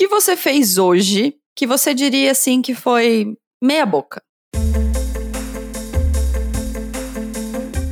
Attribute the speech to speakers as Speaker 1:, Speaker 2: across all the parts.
Speaker 1: que você fez hoje que você diria assim que foi meia boca?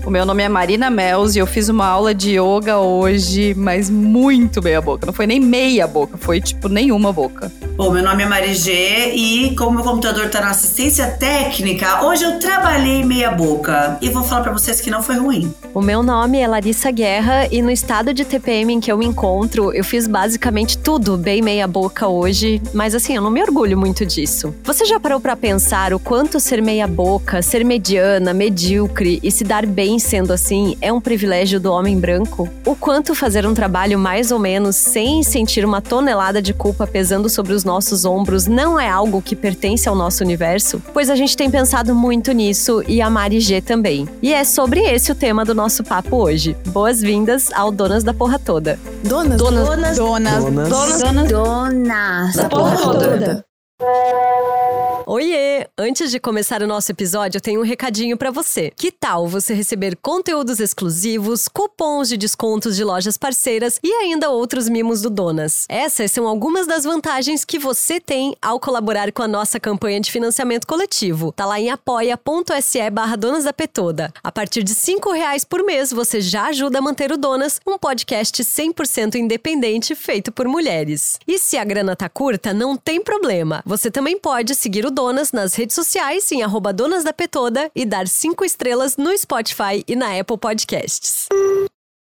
Speaker 1: O meu nome é Marina Mels e eu fiz uma aula de yoga hoje, mas muito meia boca. Não foi nem meia boca, foi tipo nenhuma boca.
Speaker 2: Bom, meu nome é Marigê e como meu computador está na assistência técnica, hoje eu trabalhei meia boca e vou falar para vocês que não foi ruim.
Speaker 3: O meu nome é Larissa Guerra e no estado de TPM em que eu me encontro, eu fiz basicamente tudo bem meia boca hoje, mas assim, eu não me orgulho muito disso. Você já parou para pensar o quanto ser meia boca, ser mediana, medíocre e se dar bem sendo assim é um privilégio do homem branco? O quanto fazer um trabalho mais ou menos sem sentir uma tonelada de culpa pesando sobre os nossos ombros não é algo que pertence ao nosso universo? Pois a gente tem pensado muito nisso e a Mari G também. E é sobre esse o tema do nosso papo hoje. Boas-vindas ao Donas da Porra Toda.
Speaker 4: Donas,
Speaker 3: donas,
Speaker 4: donas, donas,
Speaker 3: donas,
Speaker 4: donas,
Speaker 3: donas,
Speaker 4: donas
Speaker 3: da porra toda. Oiê! Antes de começar o nosso episódio, eu tenho um recadinho para você. Que tal você receber conteúdos exclusivos, cupons de descontos de lojas parceiras e ainda outros mimos do Donas? Essas são algumas das vantagens que você tem ao colaborar com a nossa campanha de financiamento coletivo. Tá lá em apoia.se barra Donas da Petoda. A partir de cinco reais por mês, você já ajuda a manter o Donas, um podcast 100% independente feito por mulheres. E se a grana tá curta, não tem problema. Você também pode seguir o Donas nas redes sociais em arroba Donas da Petoda e dar cinco estrelas no Spotify e na Apple Podcasts.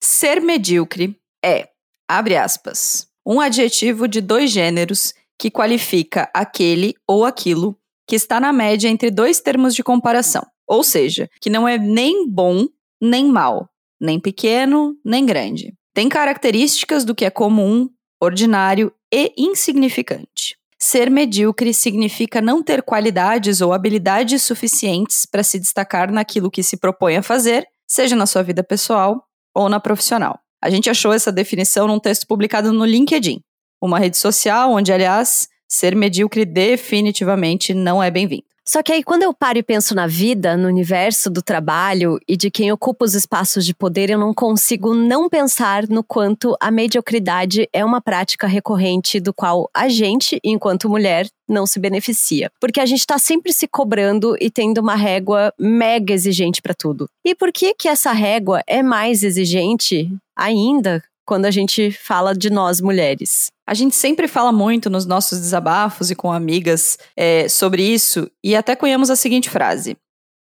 Speaker 1: Ser medíocre é, abre aspas, um adjetivo de dois gêneros que qualifica aquele ou aquilo que está na média entre dois termos de comparação. Ou seja, que não é nem bom nem mal, nem pequeno nem grande. Tem características do que é comum, ordinário e insignificante. Ser medíocre significa não ter qualidades ou habilidades suficientes para se destacar naquilo que se propõe a fazer, seja na sua vida pessoal ou na profissional. A gente achou essa definição num texto publicado no LinkedIn, uma rede social onde, aliás, ser medíocre definitivamente não é bem-vindo.
Speaker 3: Só que aí, quando eu paro e penso na vida, no universo do trabalho e de quem ocupa os espaços de poder, eu não consigo não pensar no quanto a mediocridade é uma prática recorrente do qual a gente, enquanto mulher, não se beneficia. Porque a gente está sempre se cobrando e tendo uma régua mega exigente para tudo. E por que que essa régua é mais exigente ainda quando a gente fala de nós mulheres.
Speaker 1: A gente sempre fala muito nos nossos desabafos e com amigas é, sobre isso e até cunhamos a seguinte frase: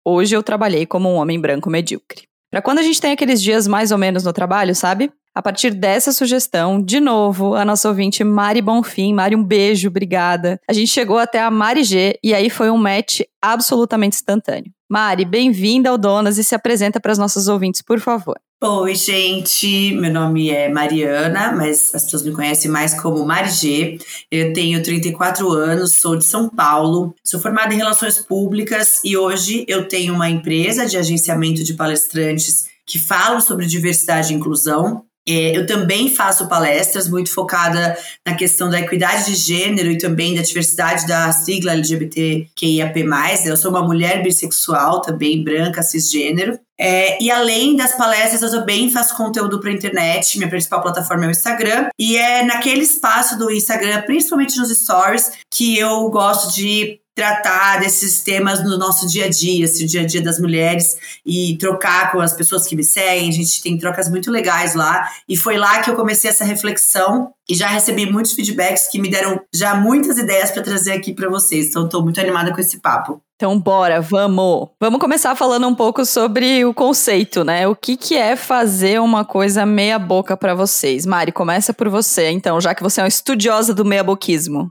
Speaker 1: Hoje eu trabalhei como um homem branco medíocre. Para quando a gente tem aqueles dias mais ou menos no trabalho, sabe? A partir dessa sugestão, de novo, a nossa ouvinte Mari Bonfim. Mari, um beijo, obrigada. A gente chegou até a Mari G e aí foi um match absolutamente instantâneo. Mari, bem-vinda ao Donas e se apresenta para as nossas ouvintes, por favor.
Speaker 2: Oi, gente. Meu nome é Mariana, mas as pessoas me conhecem mais como Mari G. Eu tenho 34 anos, sou de São Paulo, sou formada em Relações Públicas e hoje eu tenho uma empresa de agenciamento de palestrantes que falam sobre diversidade e inclusão. É, eu também faço palestras muito focada na questão da equidade de gênero e também da diversidade da sigla LGBTQIAP+. Eu sou uma mulher bissexual também, branca, cisgênero. É, e além das palestras, eu também faço conteúdo para internet. Minha principal plataforma é o Instagram. E é naquele espaço do Instagram, principalmente nos stories, que eu gosto de tratar desses temas no nosso dia a dia, assim, o dia a dia das mulheres e trocar com as pessoas que me seguem. A gente tem trocas muito legais lá e foi lá que eu comecei essa reflexão e já recebi muitos feedbacks que me deram já muitas ideias para trazer aqui para vocês. Então estou muito animada com esse papo.
Speaker 1: Então, bora, vamos. Vamos começar falando um pouco sobre o conceito, né? O que, que é fazer uma coisa meia boca para vocês? Mari, começa por você, então, já que você é uma estudiosa do meia boquismo.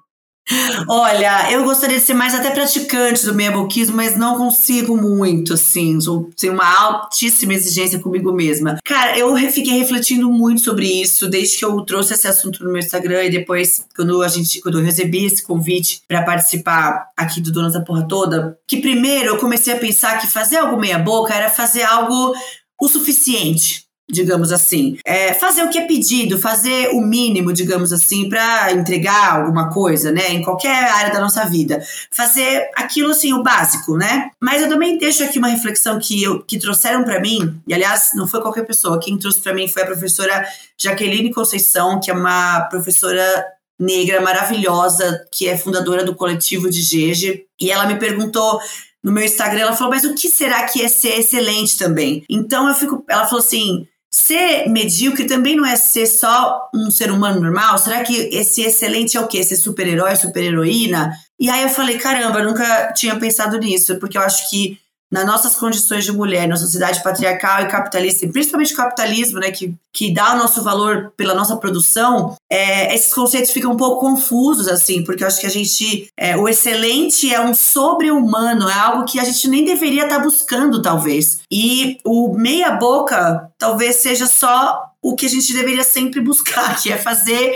Speaker 2: Olha, eu gostaria de ser mais até praticante do meia-boquismo, mas não consigo muito, assim. Tenho uma altíssima exigência comigo mesma. Cara, eu fiquei refletindo muito sobre isso desde que eu trouxe esse assunto no meu Instagram e depois, quando a gente, quando eu recebi esse convite para participar aqui do Donas da Porra Toda, que primeiro eu comecei a pensar que fazer algo meia-boca era fazer algo o suficiente digamos assim. É fazer o que é pedido, fazer o mínimo, digamos assim, para entregar alguma coisa, né? Em qualquer área da nossa vida. Fazer aquilo, assim, o básico, né? Mas eu também deixo aqui uma reflexão que, eu, que trouxeram para mim, e aliás, não foi qualquer pessoa, quem trouxe para mim foi a professora Jaqueline Conceição, que é uma professora negra maravilhosa, que é fundadora do coletivo de Gege, e ela me perguntou no meu Instagram, ela falou: "Mas o que será que é ser excelente também?". Então eu fico, ela falou assim: Ser medíocre também não é ser só um ser humano normal? Será que esse excelente é o quê? Ser super-herói, super-heroína? E aí eu falei, caramba, eu nunca tinha pensado nisso, porque eu acho que nas nossas condições de mulher, na sociedade patriarcal e capitalista, e principalmente o capitalismo, né, que, que dá o nosso valor pela nossa produção, é, esses conceitos ficam um pouco confusos, assim, porque eu acho que a gente. É, o excelente é um sobre-humano, é algo que a gente nem deveria estar tá buscando, talvez. E o meia-boca talvez seja só o que a gente deveria sempre buscar, que é fazer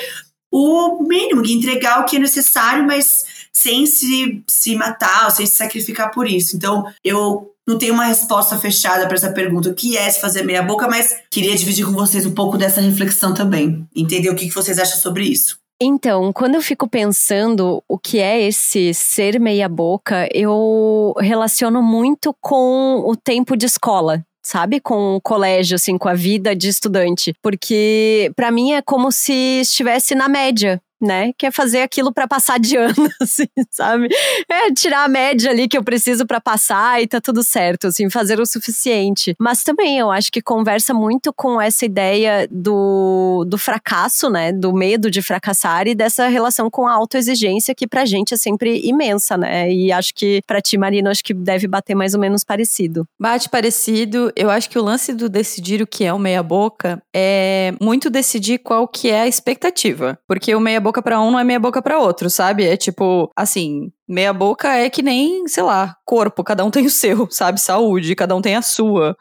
Speaker 2: o mínimo, entregar o que é necessário, mas sem se, se matar ou sem se sacrificar por isso. Então, eu não tenho uma resposta fechada para essa pergunta, o que é se fazer meia boca, mas queria dividir com vocês um pouco dessa reflexão também. Entender o que vocês acham sobre isso.
Speaker 3: Então, quando eu fico pensando o que é esse ser meia boca, eu relaciono muito com o tempo de escola sabe? Com o colégio, assim, com a vida de estudante. Porque para mim é como se estivesse na média, né? Que é fazer aquilo para passar de ano, assim, sabe? É tirar a média ali que eu preciso para passar e tá tudo certo, assim, fazer o suficiente. Mas também eu acho que conversa muito com essa ideia do, do fracasso, né? Do medo de fracassar e dessa relação com a autoexigência que pra gente é sempre imensa, né? E acho que pra ti, Marina, acho que deve bater mais ou menos parecido.
Speaker 1: Bate parecido. Eu acho que o lance do decidir o que é o meia boca é muito decidir qual que é a expectativa. Porque o meia boca para um não é meia boca para outro, sabe? É tipo, assim, meia boca é que nem, sei lá, corpo, cada um tem o seu, sabe? Saúde, cada um tem a sua.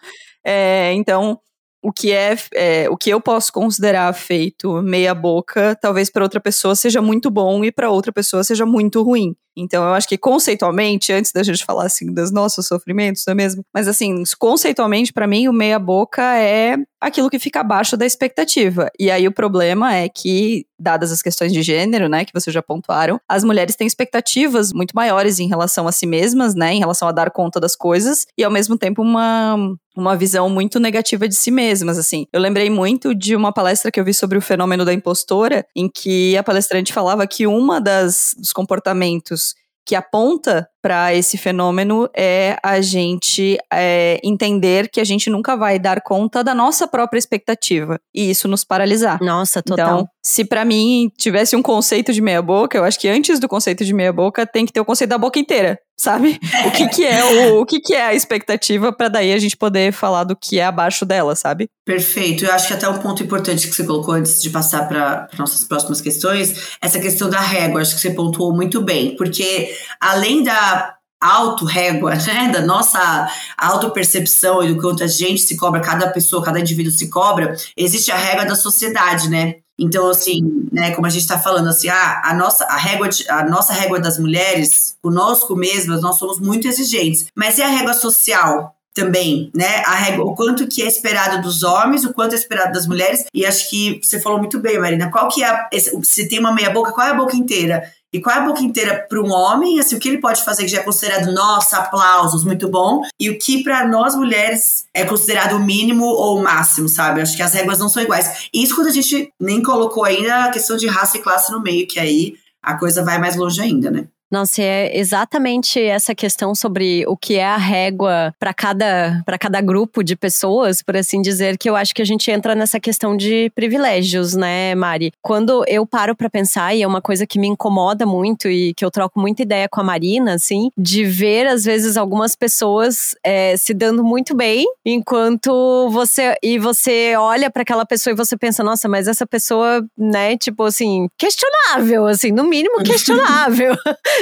Speaker 1: É, então, o que é, é, o que eu posso considerar feito meia boca, talvez para outra pessoa seja muito bom e para outra pessoa seja muito ruim. Então eu acho que conceitualmente, antes da gente falar assim dos nossos sofrimentos, não é mesmo? Mas assim, conceitualmente para mim o meia boca é aquilo que fica abaixo da expectativa. E aí o problema é que dadas as questões de gênero, né, que vocês já pontuaram, as mulheres têm expectativas muito maiores em relação a si mesmas, né, em relação a dar conta das coisas e ao mesmo tempo uma uma visão muito negativa de si mesmas, assim. Eu lembrei muito de uma palestra que eu vi sobre o fenômeno da impostora, em que a palestrante falava que uma das dos comportamentos que aponta para esse fenômeno é a gente é, entender que a gente nunca vai dar conta da nossa própria expectativa e isso nos paralisar.
Speaker 3: Nossa, total.
Speaker 1: Então, se para mim tivesse um conceito de meia boca, eu acho que antes do conceito de meia boca tem que ter o conceito da boca inteira, sabe? O que que é o, o que que é a expectativa para daí a gente poder falar do que é abaixo dela, sabe?
Speaker 2: Perfeito. Eu acho que até um ponto importante que você colocou antes de passar para nossas próximas questões, essa questão da régua, acho que você pontuou muito bem, porque além da auto-régua, né, da nossa auto-percepção e do quanto a gente se cobra, cada pessoa, cada indivíduo se cobra, existe a régua da sociedade, né? Então, assim, né, como a gente está falando, assim, ah, a, nossa, a, régua, a nossa régua das mulheres, conosco mesmas, nós somos muito exigentes. Mas e a régua social? também, né? A régua, o quanto que é esperado dos homens, o quanto é esperado das mulheres. E acho que você falou muito bem, Marina. Qual que é a, se tem uma meia boca, qual é a boca inteira? E qual é a boca inteira para um homem? Assim, o que ele pode fazer que já é considerado, nossa, aplausos, muito bom. E o que para nós mulheres é considerado o mínimo ou o máximo, sabe? Acho que as regras não são iguais. Isso quando a gente nem colocou ainda a questão de raça e classe no meio, que aí a coisa vai mais longe ainda, né?
Speaker 3: Nossa, é exatamente essa questão sobre o que é a régua para cada, cada grupo de pessoas, por assim dizer, que eu acho que a gente entra nessa questão de privilégios, né, Mari? Quando eu paro para pensar, e é uma coisa que me incomoda muito e que eu troco muita ideia com a Marina, assim, de ver às vezes algumas pessoas é, se dando muito bem, enquanto você. E você olha para aquela pessoa e você pensa, nossa, mas essa pessoa, né, tipo assim, questionável, assim, no mínimo questionável.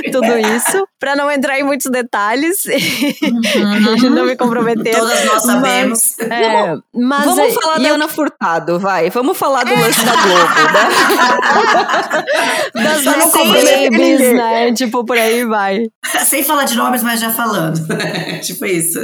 Speaker 3: tudo isso, para não entrar em muitos detalhes uhum. não me comprometer.
Speaker 2: Todas nós sabemos.
Speaker 3: Mas, é, mas
Speaker 1: vamos é, falar da eu... Ana Furtado, vai. Vamos falar do lance da Globo,
Speaker 3: né? das babies, né? Tipo, por aí vai.
Speaker 2: Sem falar de nomes, mas já falando. tipo isso.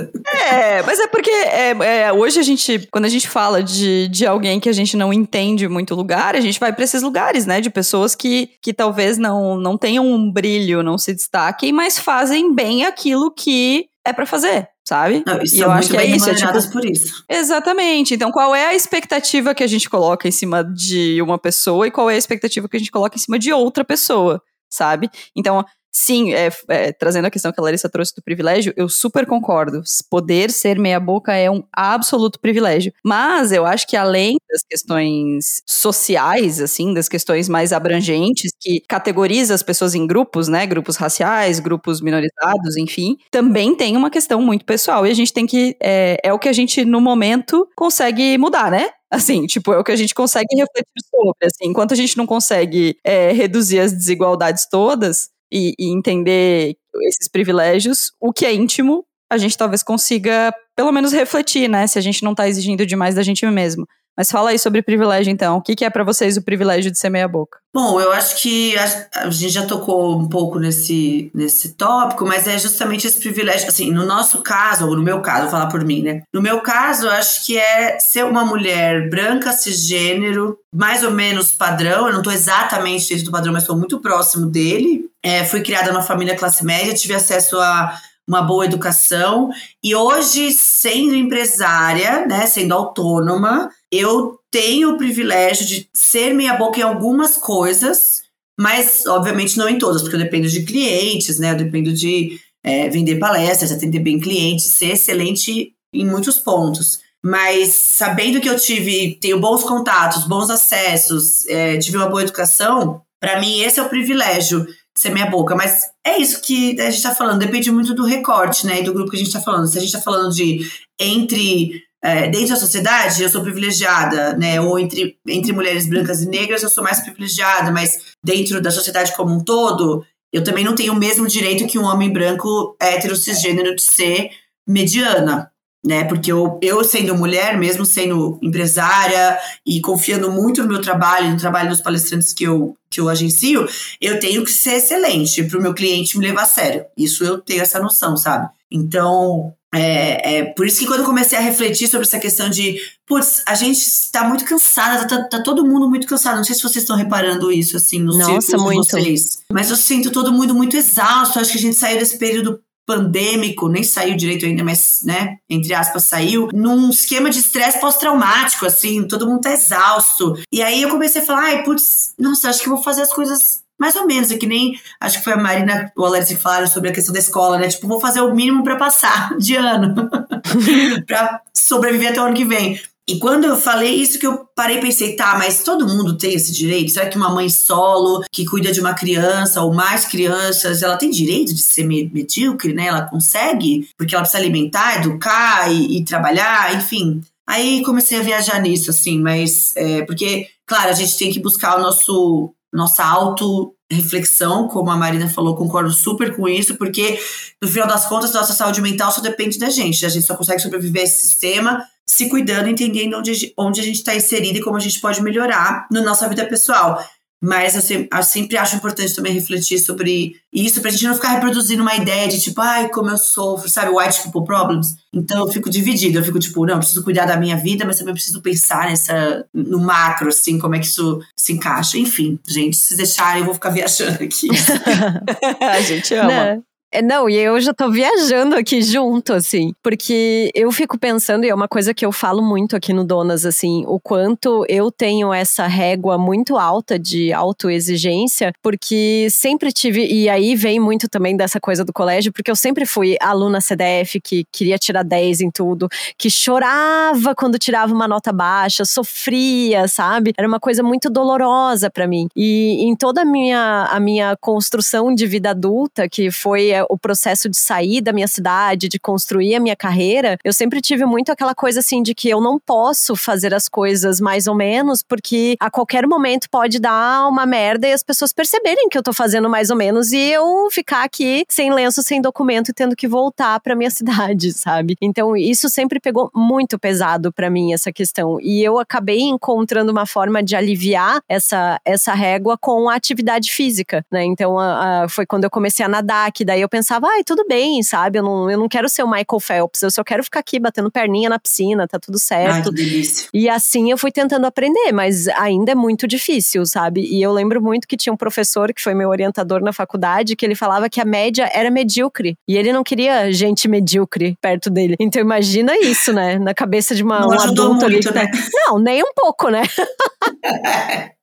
Speaker 1: É, mas é porque é, é, hoje a gente, quando a gente fala de, de alguém que a gente não entende muito lugar, a gente vai para esses lugares, né? De pessoas que, que talvez não, não tenham um brilho não se destaquem, mas fazem bem aquilo que é para fazer. sabe?
Speaker 2: Não, e eu acho que é isso, é tipo, por isso.
Speaker 1: Exatamente. Então, qual é a expectativa que a gente coloca em cima de uma pessoa e qual é a expectativa que a gente coloca em cima de outra pessoa, sabe? Então, sim, é, é, trazendo a questão que a Larissa trouxe do privilégio, eu super concordo. Poder ser meia-boca é um absoluto privilégio. Mas eu acho que além das questões sociais, assim, das questões mais abrangentes, que categoriza as pessoas em grupos, né? Grupos raciais, grupos minorizados, enfim, também tem uma questão muito pessoal. E a gente tem que. É, é o que a gente, no momento, consegue mudar, né? Assim, tipo, é o que a gente consegue refletir sobre. Assim, enquanto a gente não consegue é, reduzir as desigualdades todas, e, e entender esses privilégios, o que é íntimo, a gente talvez consiga pelo menos refletir, né? Se a gente não tá exigindo demais da gente mesmo. Mas fala aí sobre privilégio, então. O que, que é para vocês o privilégio de ser meia-boca?
Speaker 2: Bom, eu acho que a, a, gente já tocou um pouco nesse, nesse tópico, mas é justamente esse privilégio. Assim, no nosso caso, ou no meu caso, vou falar por mim, né? No meu caso, eu acho que é ser uma mulher branca, cisgênero, mais ou menos padrão. Eu não tô exatamente dentro do padrão, mas estou muito próximo dele. É, fui criada numa família classe média, tive acesso a uma boa educação e hoje sendo empresária, né, sendo autônoma, eu tenho o privilégio de ser meia boca em algumas coisas, mas obviamente não em todas, porque eu dependo de clientes, né, eu dependo de é, vender palestras, atender bem clientes, ser excelente em muitos pontos. Mas sabendo que eu tive, tenho bons contatos, bons acessos, é, tive uma boa educação, para mim esse é o privilégio ser minha boca. Mas é isso que a gente tá falando, depende muito do recorte, né? E do grupo que a gente tá falando. Se a gente tá falando de entre. É, dentro da sociedade, eu sou privilegiada, né? Ou entre, entre mulheres brancas e negras, eu sou mais privilegiada, mas dentro da sociedade como um todo, eu também não tenho o mesmo direito que um homem branco hétero cisgênero de ser mediana né? Porque eu, eu sendo mulher, mesmo sendo empresária e confiando muito no meu trabalho, no trabalho dos palestrantes que eu, que eu agencio, eu tenho que ser excelente para o meu cliente me levar a sério. Isso eu tenho essa noção, sabe? Então, é, é por isso que quando eu comecei a refletir sobre essa questão de, putz, a gente está muito cansada, tá, tá, todo mundo muito cansado. Não sei se vocês estão reparando isso, assim, no
Speaker 3: Nossa, muito.
Speaker 2: de vocês. Mas eu sinto todo mundo muito exausto. Acho que a gente saiu desse período pandêmico, nem saiu direito ainda, mas, né, entre aspas, saiu, num esquema de estresse pós-traumático, assim, todo mundo tá exausto. E aí eu comecei a falar, ai, putz, nossa, acho que vou fazer as coisas mais ou menos, é que nem, acho que foi a Marina ou a que falaram sobre a questão da escola, né, tipo, vou fazer o mínimo para passar de ano, para sobreviver até o ano que vem. E quando eu falei isso que eu parei e pensei, tá, mas todo mundo tem esse direito? Será que uma mãe solo que cuida de uma criança ou mais crianças, ela tem direito de ser medíocre, né? Ela consegue? Porque ela precisa alimentar, educar e, e trabalhar, enfim. Aí comecei a viajar nisso, assim, mas é, porque, claro, a gente tem que buscar o nosso nossa auto reflexão, como a Marina falou, concordo super com isso, porque no final das contas, nossa saúde mental só depende da gente. A gente só consegue sobreviver a esse sistema se cuidando, entendendo onde, onde a gente está inserido e como a gente pode melhorar na nossa vida pessoal. Mas eu sempre, eu sempre, acho importante também refletir sobre isso, pra gente não ficar reproduzindo uma ideia de tipo, ai, como eu sofro, sabe? White people problems. Então eu fico dividida, eu fico tipo, não, eu preciso cuidar da minha vida, mas também preciso pensar nessa, no macro, assim, como é que isso se encaixa. Enfim, gente, se deixarem, eu vou ficar viajando aqui.
Speaker 1: a gente ama. Não.
Speaker 3: É, não, e eu já tô viajando aqui junto, assim, porque eu fico pensando, e é uma coisa que eu falo muito aqui no Donas, assim, o quanto eu tenho essa régua muito alta de autoexigência, porque sempre tive, e aí vem muito também dessa coisa do colégio, porque eu sempre fui aluna CDF que queria tirar 10 em tudo, que chorava quando tirava uma nota baixa, sofria, sabe? Era uma coisa muito dolorosa para mim. E em toda a minha, a minha construção de vida adulta, que foi o processo de sair da minha cidade, de construir a minha carreira, eu sempre tive muito aquela coisa assim de que eu não posso fazer as coisas mais ou menos, porque a qualquer momento pode dar uma merda e as pessoas perceberem que eu tô fazendo mais ou menos e eu ficar aqui sem lenço, sem documento e tendo que voltar para minha cidade, sabe? Então isso sempre pegou muito pesado para mim essa questão e eu acabei encontrando uma forma de aliviar essa essa régua com a atividade física, né? Então a, a, foi quando eu comecei a nadar, que daí eu pensava, ai, tudo bem, sabe? Eu não, eu não quero ser o Michael Phelps, eu só quero ficar aqui batendo perninha na piscina, tá tudo certo. Ai,
Speaker 2: que delícia.
Speaker 3: E assim eu fui tentando aprender, mas ainda é muito difícil, sabe? E eu lembro muito que tinha um professor que foi meu orientador na faculdade, que ele falava que a média era medíocre. E ele não queria gente medíocre perto dele. Então imagina isso, né? Na cabeça de uma,
Speaker 2: não
Speaker 3: um adulto
Speaker 2: muito,
Speaker 3: ali.
Speaker 2: Tá... Né?
Speaker 3: Não, nem um pouco, né?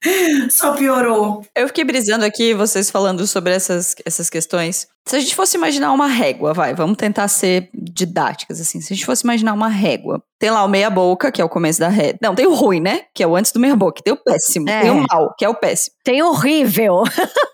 Speaker 2: Só piorou.
Speaker 1: Eu fiquei brisando aqui, vocês falando sobre essas, essas questões. Se a gente fosse imaginar uma régua, vai, vamos tentar ser didáticas, assim. Se a gente fosse imaginar uma régua, tem lá o meia-boca, que é o começo da régua. Não, tem o ruim, né? Que é o antes do meia-boca. Tem o péssimo. É. Tem o mal, que é o péssimo.
Speaker 3: Tem o horrível.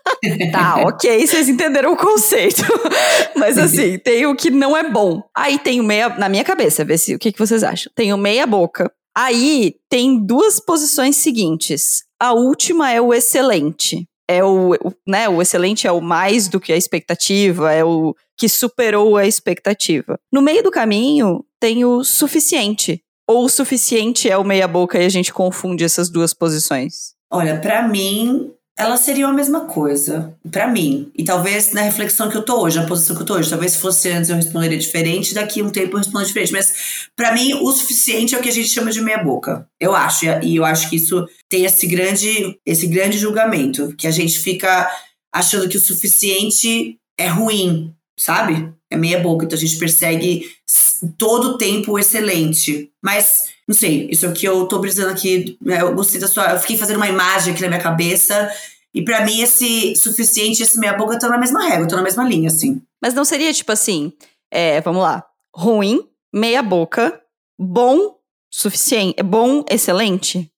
Speaker 1: tá, ok, vocês entenderam o conceito. Mas assim, tem o que não é bom. Aí tem o meia. Na minha cabeça, vê se o que, que vocês acham. Tem o meia-boca, Aí tem duas posições seguintes. A última é o excelente. É o, né, o excelente é o mais do que a expectativa, é o que superou a expectativa. No meio do caminho tem o suficiente. Ou o suficiente é o meia boca e a gente confunde essas duas posições?
Speaker 2: Olha, para mim, elas seriam a mesma coisa, para mim. E talvez na reflexão que eu tô hoje, na posição que eu tô hoje, talvez se fosse antes eu responderia diferente, daqui um tempo eu respondo diferente. Mas para mim, o suficiente é o que a gente chama de meia boca. Eu acho, e eu acho que isso tem esse grande, esse grande julgamento, que a gente fica achando que o suficiente é ruim, sabe? É meia boca, então a gente persegue todo o tempo o excelente. Mas não sei, isso é o que eu tô brisando aqui. Né, eu gostei da sua. Eu fiquei fazendo uma imagem aqui na minha cabeça. E para mim, esse suficiente, esse meia boca, tá na mesma régua, tá na mesma linha, assim.
Speaker 1: Mas não seria tipo assim, é, vamos lá, ruim, meia boca, bom, suficiente, bom, excelente?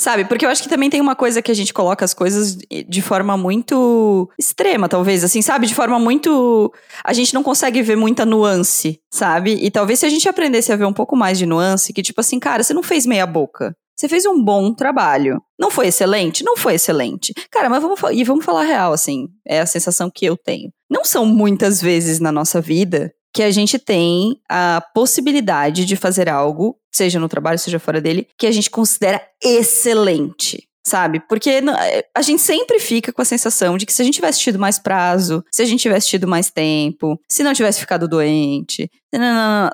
Speaker 1: Sabe? Porque eu acho que também tem uma coisa que a gente coloca as coisas de forma muito extrema, talvez, assim, sabe? De forma muito. A gente não consegue ver muita nuance, sabe? E talvez se a gente aprendesse a ver um pouco mais de nuance, que tipo assim, cara, você não fez meia boca. Você fez um bom trabalho. Não foi excelente? Não foi excelente. Cara, mas vamos, e vamos falar real, assim. É a sensação que eu tenho. Não são muitas vezes na nossa vida que a gente tem a possibilidade de fazer algo, seja no trabalho, seja fora dele, que a gente considera excelente. Sabe? Porque eh, a gente sempre fica com a sensação de que se a gente tivesse tido mais prazo, se a gente tivesse tido mais tempo, se não tivesse ficado doente,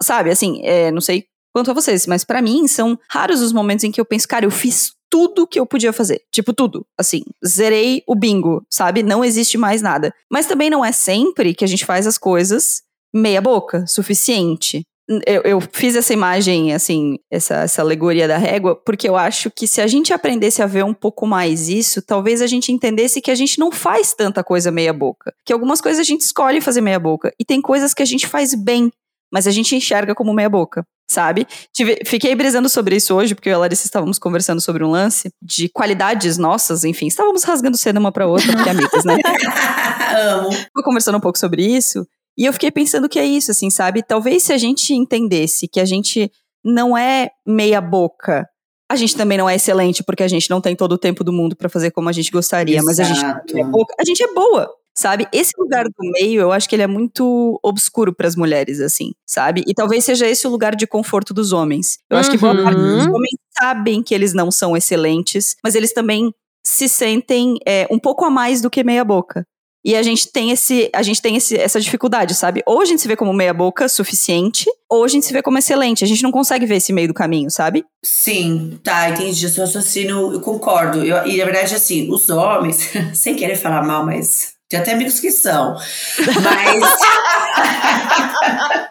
Speaker 1: sabe? Assim, é, não sei quanto a vocês, mas para mim são raros os momentos em que eu penso, cara, eu fiz tudo que eu podia fazer. Tipo, tudo. Assim, zerei o bingo, sabe? Não existe mais nada. Mas também não é sempre que a gente faz as coisas meia boca, suficiente. Eu, eu, fiz essa imagem, assim, essa, essa alegoria da régua, porque eu acho que se a gente aprendesse a ver um pouco mais isso, talvez a gente entendesse que a gente não faz tanta coisa meia boca. Que algumas coisas a gente escolhe fazer meia boca. E tem coisas que a gente faz bem, mas a gente enxerga como meia boca. Sabe? Tive, fiquei brisando sobre isso hoje, porque eu e a Larissa estávamos conversando sobre um lance de qualidades nossas, enfim, estávamos rasgando cedo uma para outra, porque amigas, né?
Speaker 2: Amo.
Speaker 1: Tô conversando um pouco sobre isso, e eu fiquei pensando que é isso, assim, sabe? Talvez se a gente entendesse que a gente não é meia boca, a gente também não é excelente porque a gente não tem todo o tempo do mundo para fazer como a gente gostaria, Exato. mas a gente é boa, a gente é boa, sabe? Esse lugar do meio, eu acho que ele é muito obscuro para as mulheres, assim, sabe? E talvez seja esse o lugar de conforto dos homens. Eu uhum. acho que boa parte dos uhum. homens sabem que eles não são excelentes, mas eles também se sentem é, um pouco a mais do que meia boca. E a gente tem esse, a gente tem esse, essa dificuldade, sabe? Ou a gente se vê como meia boca suficiente, ou a gente se vê como excelente. A gente não consegue ver esse meio do caminho, sabe?
Speaker 2: Sim, tá, entendi. O seu eu concordo. Eu, e na verdade, assim, os homens, sem querer falar mal, mas tem até amigos que são. Mas.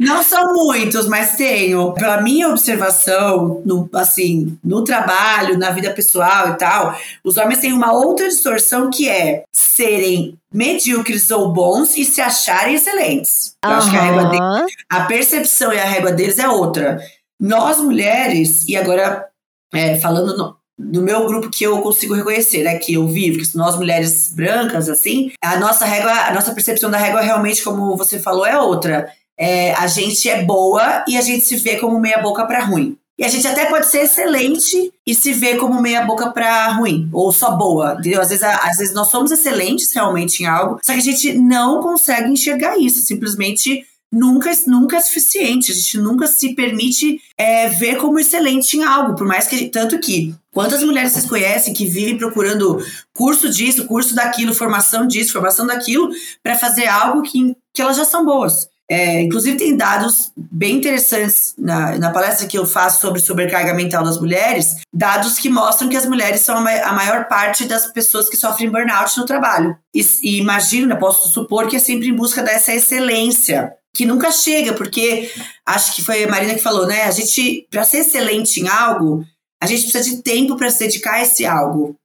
Speaker 2: não são muitos, mas tenho. Pela minha observação, no, assim, no trabalho, na vida pessoal e tal, os homens têm uma outra distorção que é serem medíocres ou bons e se acharem excelentes. Eu acho que a, régua deles, a percepção e a régua deles é outra. Nós mulheres, e agora é, falando no, do meu grupo que eu consigo reconhecer, né, que eu vivo, que nós mulheres brancas, assim, a nossa régua, a nossa percepção da régua realmente, como você falou, é outra. É, a gente é boa e a gente se vê como meia boca para ruim. E a gente até pode ser excelente e se vê como meia boca para ruim, ou só boa, entendeu? Às vezes, às vezes nós somos excelentes realmente em algo, só que a gente não consegue enxergar isso, simplesmente nunca, nunca é suficiente. A gente nunca se permite é, ver como excelente em algo, por mais que. Tanto que. Quantas mulheres vocês conhecem que vivem procurando curso disso, curso daquilo, formação disso, formação daquilo, para fazer algo que, que elas já são boas? É, inclusive, tem dados bem interessantes na, na palestra que eu faço sobre sobrecarga mental das mulheres, dados que mostram que as mulheres são a maior parte das pessoas que sofrem burnout no trabalho. E, e imagino, né, posso supor que é sempre em busca dessa excelência, que nunca chega, porque acho que foi a Marina que falou, né? A gente, para ser excelente em algo, a gente precisa de tempo para se dedicar a esse algo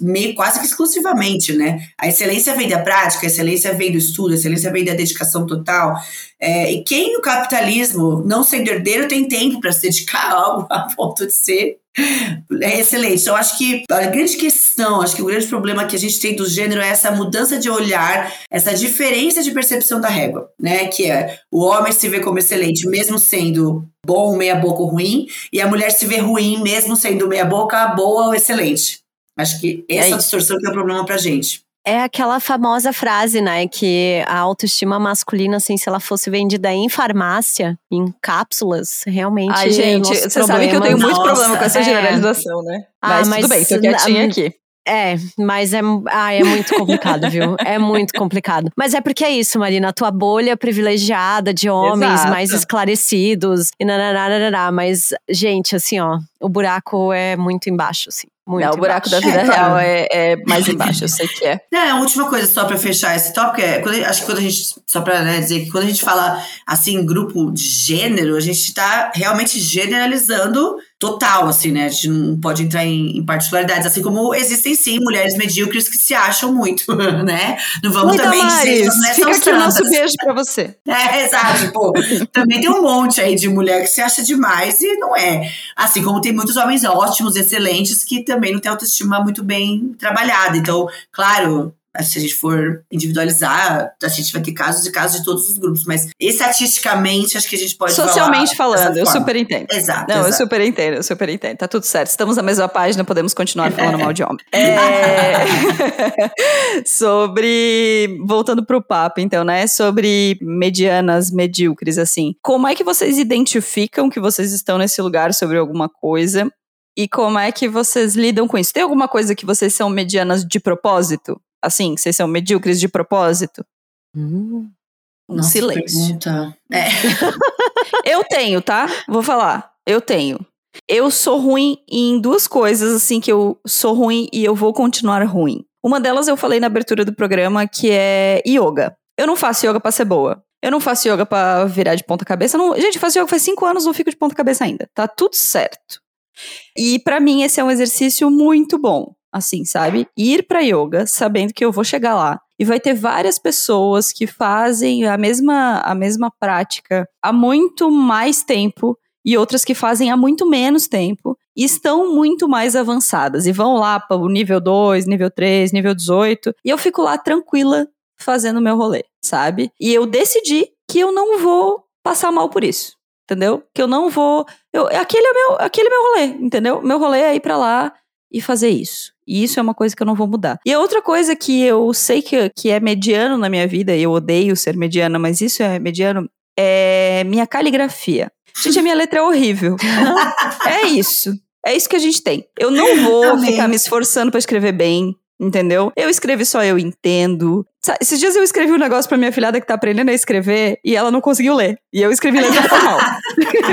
Speaker 2: meio quase que exclusivamente, né? A excelência vem da prática, a excelência vem do estudo, a excelência vem da dedicação total. É, e quem no capitalismo, não sendo herdeiro, tem tempo para se dedicar a algo a ponto de ser é excelente. Então, acho que a grande questão, acho que o grande problema que a gente tem do gênero é essa mudança de olhar, essa diferença de percepção da régua, né? Que é o homem se vê como excelente, mesmo sendo bom, meia boca ou ruim, e a mulher se vê ruim, mesmo sendo meia boca, boa ou excelente. Acho que essa é distorção que é o problema pra gente.
Speaker 3: É aquela famosa frase, né, que a autoestima masculina, assim, se ela fosse vendida em farmácia, em cápsulas, realmente.
Speaker 1: Ai, gente, você problemas... sabe que eu tenho muito Nossa, problema com essa é. generalização, né? Ah, mas, mas tudo bem, tô quietinha aqui.
Speaker 3: É, mas é, ah, é muito complicado, viu? É muito complicado. Mas é porque é isso, Marina, a tua bolha privilegiada de homens Exato. mais esclarecidos e nananana, mas, gente, assim, ó, o buraco é muito embaixo, assim. Muito
Speaker 1: não, o buraco
Speaker 3: embaixo.
Speaker 1: da vida é, real é, é, mais embaixo, eu sei que é.
Speaker 2: Não, a última coisa, só pra fechar esse tópico, é. Quando, acho que quando a gente. Só pra né, dizer que quando a gente fala assim, grupo de gênero, a gente tá realmente generalizando total, assim, né? A gente não pode entrar em, em, particularidades, assim como existem sim mulheres medíocres que se acham muito, né? Não vamos
Speaker 1: Muita
Speaker 2: também
Speaker 1: Maris, dizer que fica aqui o nosso beijo pra você.
Speaker 2: É, exato, pô. também tem um monte aí de mulher que se acha demais e não é. Assim como tem muitos homens ótimos, excelentes, que também não têm autoestima muito bem trabalhada. Então, claro, se a gente for individualizar, a gente vai ter casos e casos de todos os grupos, mas estatisticamente acho que a gente pode
Speaker 1: Socialmente falando, eu super entendo.
Speaker 2: Exato.
Speaker 1: Não,
Speaker 2: exato.
Speaker 1: eu super entendo, eu super entendo. Tá tudo certo. Estamos na mesma página, podemos continuar falando mal de homem. É... Sobre. Voltando pro papo, então, né? Sobre medianas, medíocres, assim. Como é que vocês identificam que vocês estão nesse lugar sobre alguma coisa? E como é que vocês lidam com isso? Tem alguma coisa que vocês são medianas de propósito? Assim, vocês são medíocres de propósito?
Speaker 2: Hum, um Nossa, silêncio. É.
Speaker 1: eu tenho, tá? Vou falar. Eu tenho. Eu sou ruim em duas coisas, assim, que eu sou ruim e eu vou continuar ruim. Uma delas eu falei na abertura do programa, que é yoga. Eu não faço yoga pra ser boa. Eu não faço yoga pra virar de ponta cabeça. Não... Gente, eu faço yoga faz cinco anos, não fico de ponta cabeça ainda. Tá tudo certo. E para mim esse é um exercício muito bom assim, sabe? Ir para yoga sabendo que eu vou chegar lá e vai ter várias pessoas que fazem a mesma a mesma prática há muito mais tempo e outras que fazem há muito menos tempo e estão muito mais avançadas e vão lá para o nível 2, nível 3, nível 18 e eu fico lá tranquila fazendo meu rolê, sabe? E eu decidi que eu não vou passar mal por isso. Entendeu? Que eu não vou. Eu, aquele, é meu, aquele é meu rolê, entendeu? Meu rolê é ir pra lá e fazer isso. E isso é uma coisa que eu não vou mudar. E a outra coisa que eu sei que, que é mediano na minha vida, e eu odeio ser mediana, mas isso é mediano, é minha caligrafia. Gente, a minha letra é horrível. é isso. É isso que a gente tem. Eu não vou Amém. ficar me esforçando para escrever bem entendeu? Eu escrevi só eu entendo. Esses dias eu escrevi um negócio pra minha filhada que tá aprendendo a escrever e ela não conseguiu ler. E eu escrevi letra formal.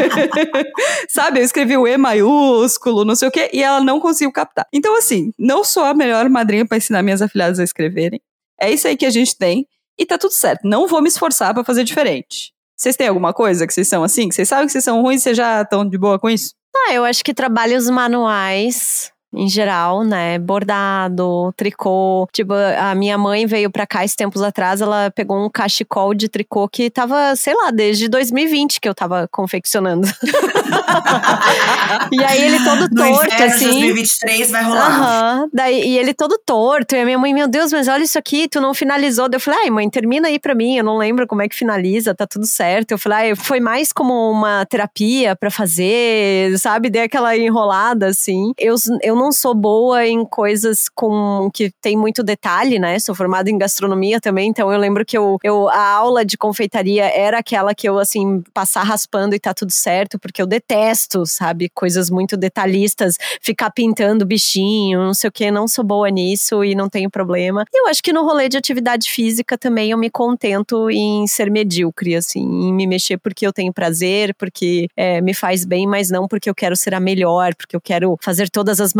Speaker 1: Sabe? Eu escrevi o E maiúsculo, não sei o quê, e ela não conseguiu captar. Então, assim, não sou a melhor madrinha para ensinar minhas afilhadas a escreverem. É isso aí que a gente tem. E tá tudo certo. Não vou me esforçar para fazer diferente. Vocês têm alguma coisa que vocês são assim? Que vocês sabem que vocês são ruins e vocês já estão de boa com isso?
Speaker 3: Ah, eu acho que trabalhos manuais em geral, né? Bordado, tricô. Tipo, a minha mãe veio pra cá esses tempos atrás, ela pegou um cachecol de tricô que tava, sei lá, desde 2020 que eu tava confeccionando. e aí ele todo no torto, inverno, assim.
Speaker 2: 2023 vai rolar.
Speaker 3: Daí, e ele todo torto. E a minha mãe, meu Deus, mas olha isso aqui, tu não finalizou. Daí eu falei, ai, mãe, termina aí pra mim. Eu não lembro como é que finaliza, tá tudo certo. Eu falei, ai, foi mais como uma terapia pra fazer, sabe? Dei aquela enrolada, assim. Eu, eu não sou boa em coisas com que tem muito detalhe, né? Sou formada em gastronomia também, então eu lembro que eu, eu a aula de confeitaria era aquela que eu assim passar raspando e tá tudo certo, porque eu detesto, sabe, coisas muito detalhistas, ficar pintando bichinho, não sei o que, não sou boa nisso e não tenho problema. Eu acho que no rolê de atividade física também eu me contento em ser medíocre, assim, em me mexer porque eu tenho prazer, porque é, me faz bem, mas não porque eu quero ser a melhor, porque eu quero fazer todas as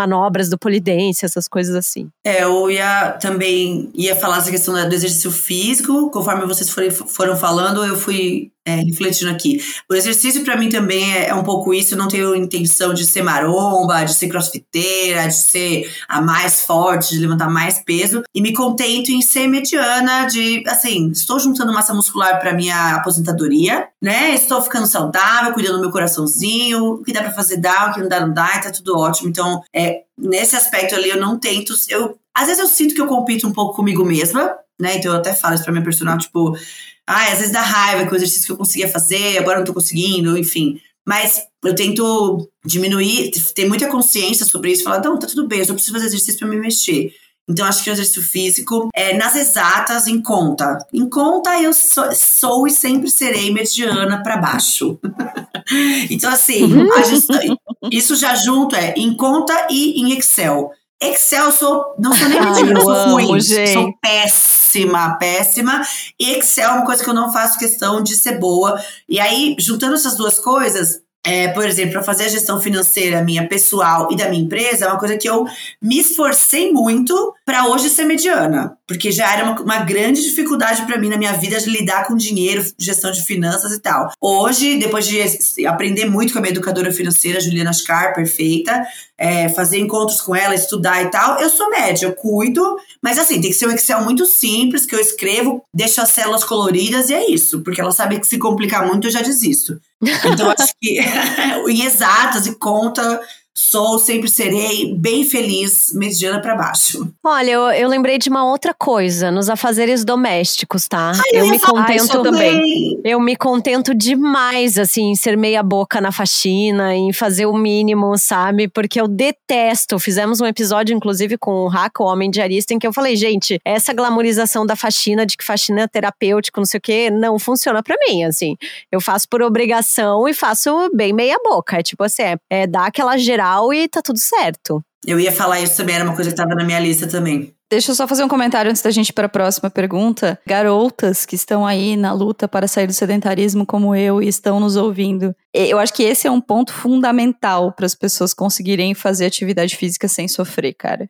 Speaker 3: do polidense, essas coisas assim.
Speaker 2: É, eu ia também ia falar essa questão do exercício físico, conforme vocês foram falando, eu fui é, refletindo aqui. O exercício para mim também é, é, um pouco isso. Eu não tenho intenção de ser maromba, de ser crossfiteira, de ser a mais forte, de levantar mais peso. E me contento em ser mediana, de assim, estou juntando massa muscular para minha aposentadoria, né? Estou ficando saudável, cuidando do meu coraçãozinho. O que dá para fazer dá, o que não dá, não dá, e tá tudo ótimo. Então, é, nesse aspecto ali, eu não tento. Eu, às vezes eu sinto que eu compito um pouco comigo mesma, né? Então eu até falo isso pra minha personal, tipo Ai, às vezes dá raiva que o exercício que eu conseguia fazer, agora não tô conseguindo, enfim. Mas eu tento diminuir, ter muita consciência sobre isso, falar, não, tá tudo bem, eu só preciso fazer exercício para me mexer. Então, acho que o exercício físico, é, nas exatas, em conta. Em conta, eu sou, sou e sempre serei mediana para baixo. então, assim, isso já junto é em conta e em Excel. Excel, eu sou, não sou nem mediana, eu sou ruim, gente. sou péssima, péssima. E Excel é uma coisa que eu não faço questão de ser boa. E aí, juntando essas duas coisas, é, por exemplo, para fazer a gestão financeira minha pessoal e da minha empresa, é uma coisa que eu me esforcei muito para hoje ser mediana, porque já era uma, uma grande dificuldade para mim na minha vida de lidar com dinheiro, gestão de finanças e tal. Hoje, depois de aprender muito com a minha educadora financeira, Juliana Scar, perfeita, é, fazer encontros com ela, estudar e tal, eu sou média, eu cuido, mas assim, tem que ser um Excel muito simples, que eu escrevo, deixo as células coloridas e é isso, porque ela sabe que se complicar muito eu já desisto. Então, acho que em exatas e conta Sou, sempre serei bem feliz, mediana para baixo.
Speaker 3: Olha, eu, eu, lembrei de uma outra coisa, nos afazeres domésticos, tá?
Speaker 2: Ai, eu, eu me contento também.
Speaker 3: Eu me contento demais, assim, em ser meia boca na faxina, em fazer o mínimo, sabe? Porque eu detesto. Fizemos um episódio, inclusive, com o Raco, o homem diarista, em que eu falei, gente, essa glamorização da faxina, de que faxina é terapêutico, não sei o quê, não funciona para mim, assim. Eu faço por obrigação e faço bem meia boca. É tipo assim, é, é dar aquela geral e tá tudo certo.
Speaker 2: Eu ia falar isso também, era uma coisa que estava na minha lista também.
Speaker 1: Deixa eu só fazer um comentário antes da gente ir para a próxima pergunta. Garotas que estão aí na luta para sair do sedentarismo como eu e estão nos ouvindo. Eu acho que esse é um ponto fundamental para as pessoas conseguirem fazer atividade física sem sofrer, cara.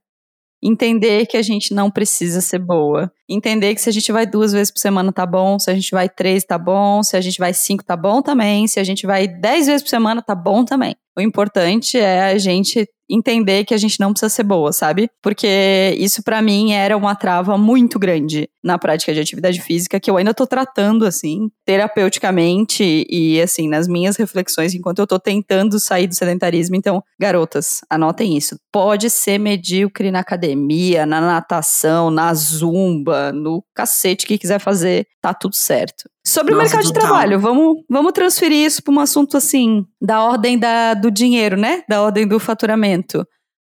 Speaker 1: Entender que a gente não precisa ser boa. Entender que se a gente vai duas vezes por semana tá bom, se a gente vai três tá bom, se a gente vai cinco tá bom também, se a gente vai dez vezes por semana tá bom também. O importante é a gente entender que a gente não precisa ser boa, sabe? Porque isso para mim era uma trava muito grande na prática de atividade física que eu ainda tô tratando assim, terapeuticamente e assim, nas minhas reflexões enquanto eu tô tentando sair do sedentarismo. Então, garotas, anotem isso. Pode ser medíocre na academia, na natação, na zumba, no cacete que quiser fazer, tá tudo certo. Sobre Nossa, o mercado de trabalho, vamos, vamos transferir isso para um assunto assim, da ordem da, do dinheiro, né? Da ordem do faturamento.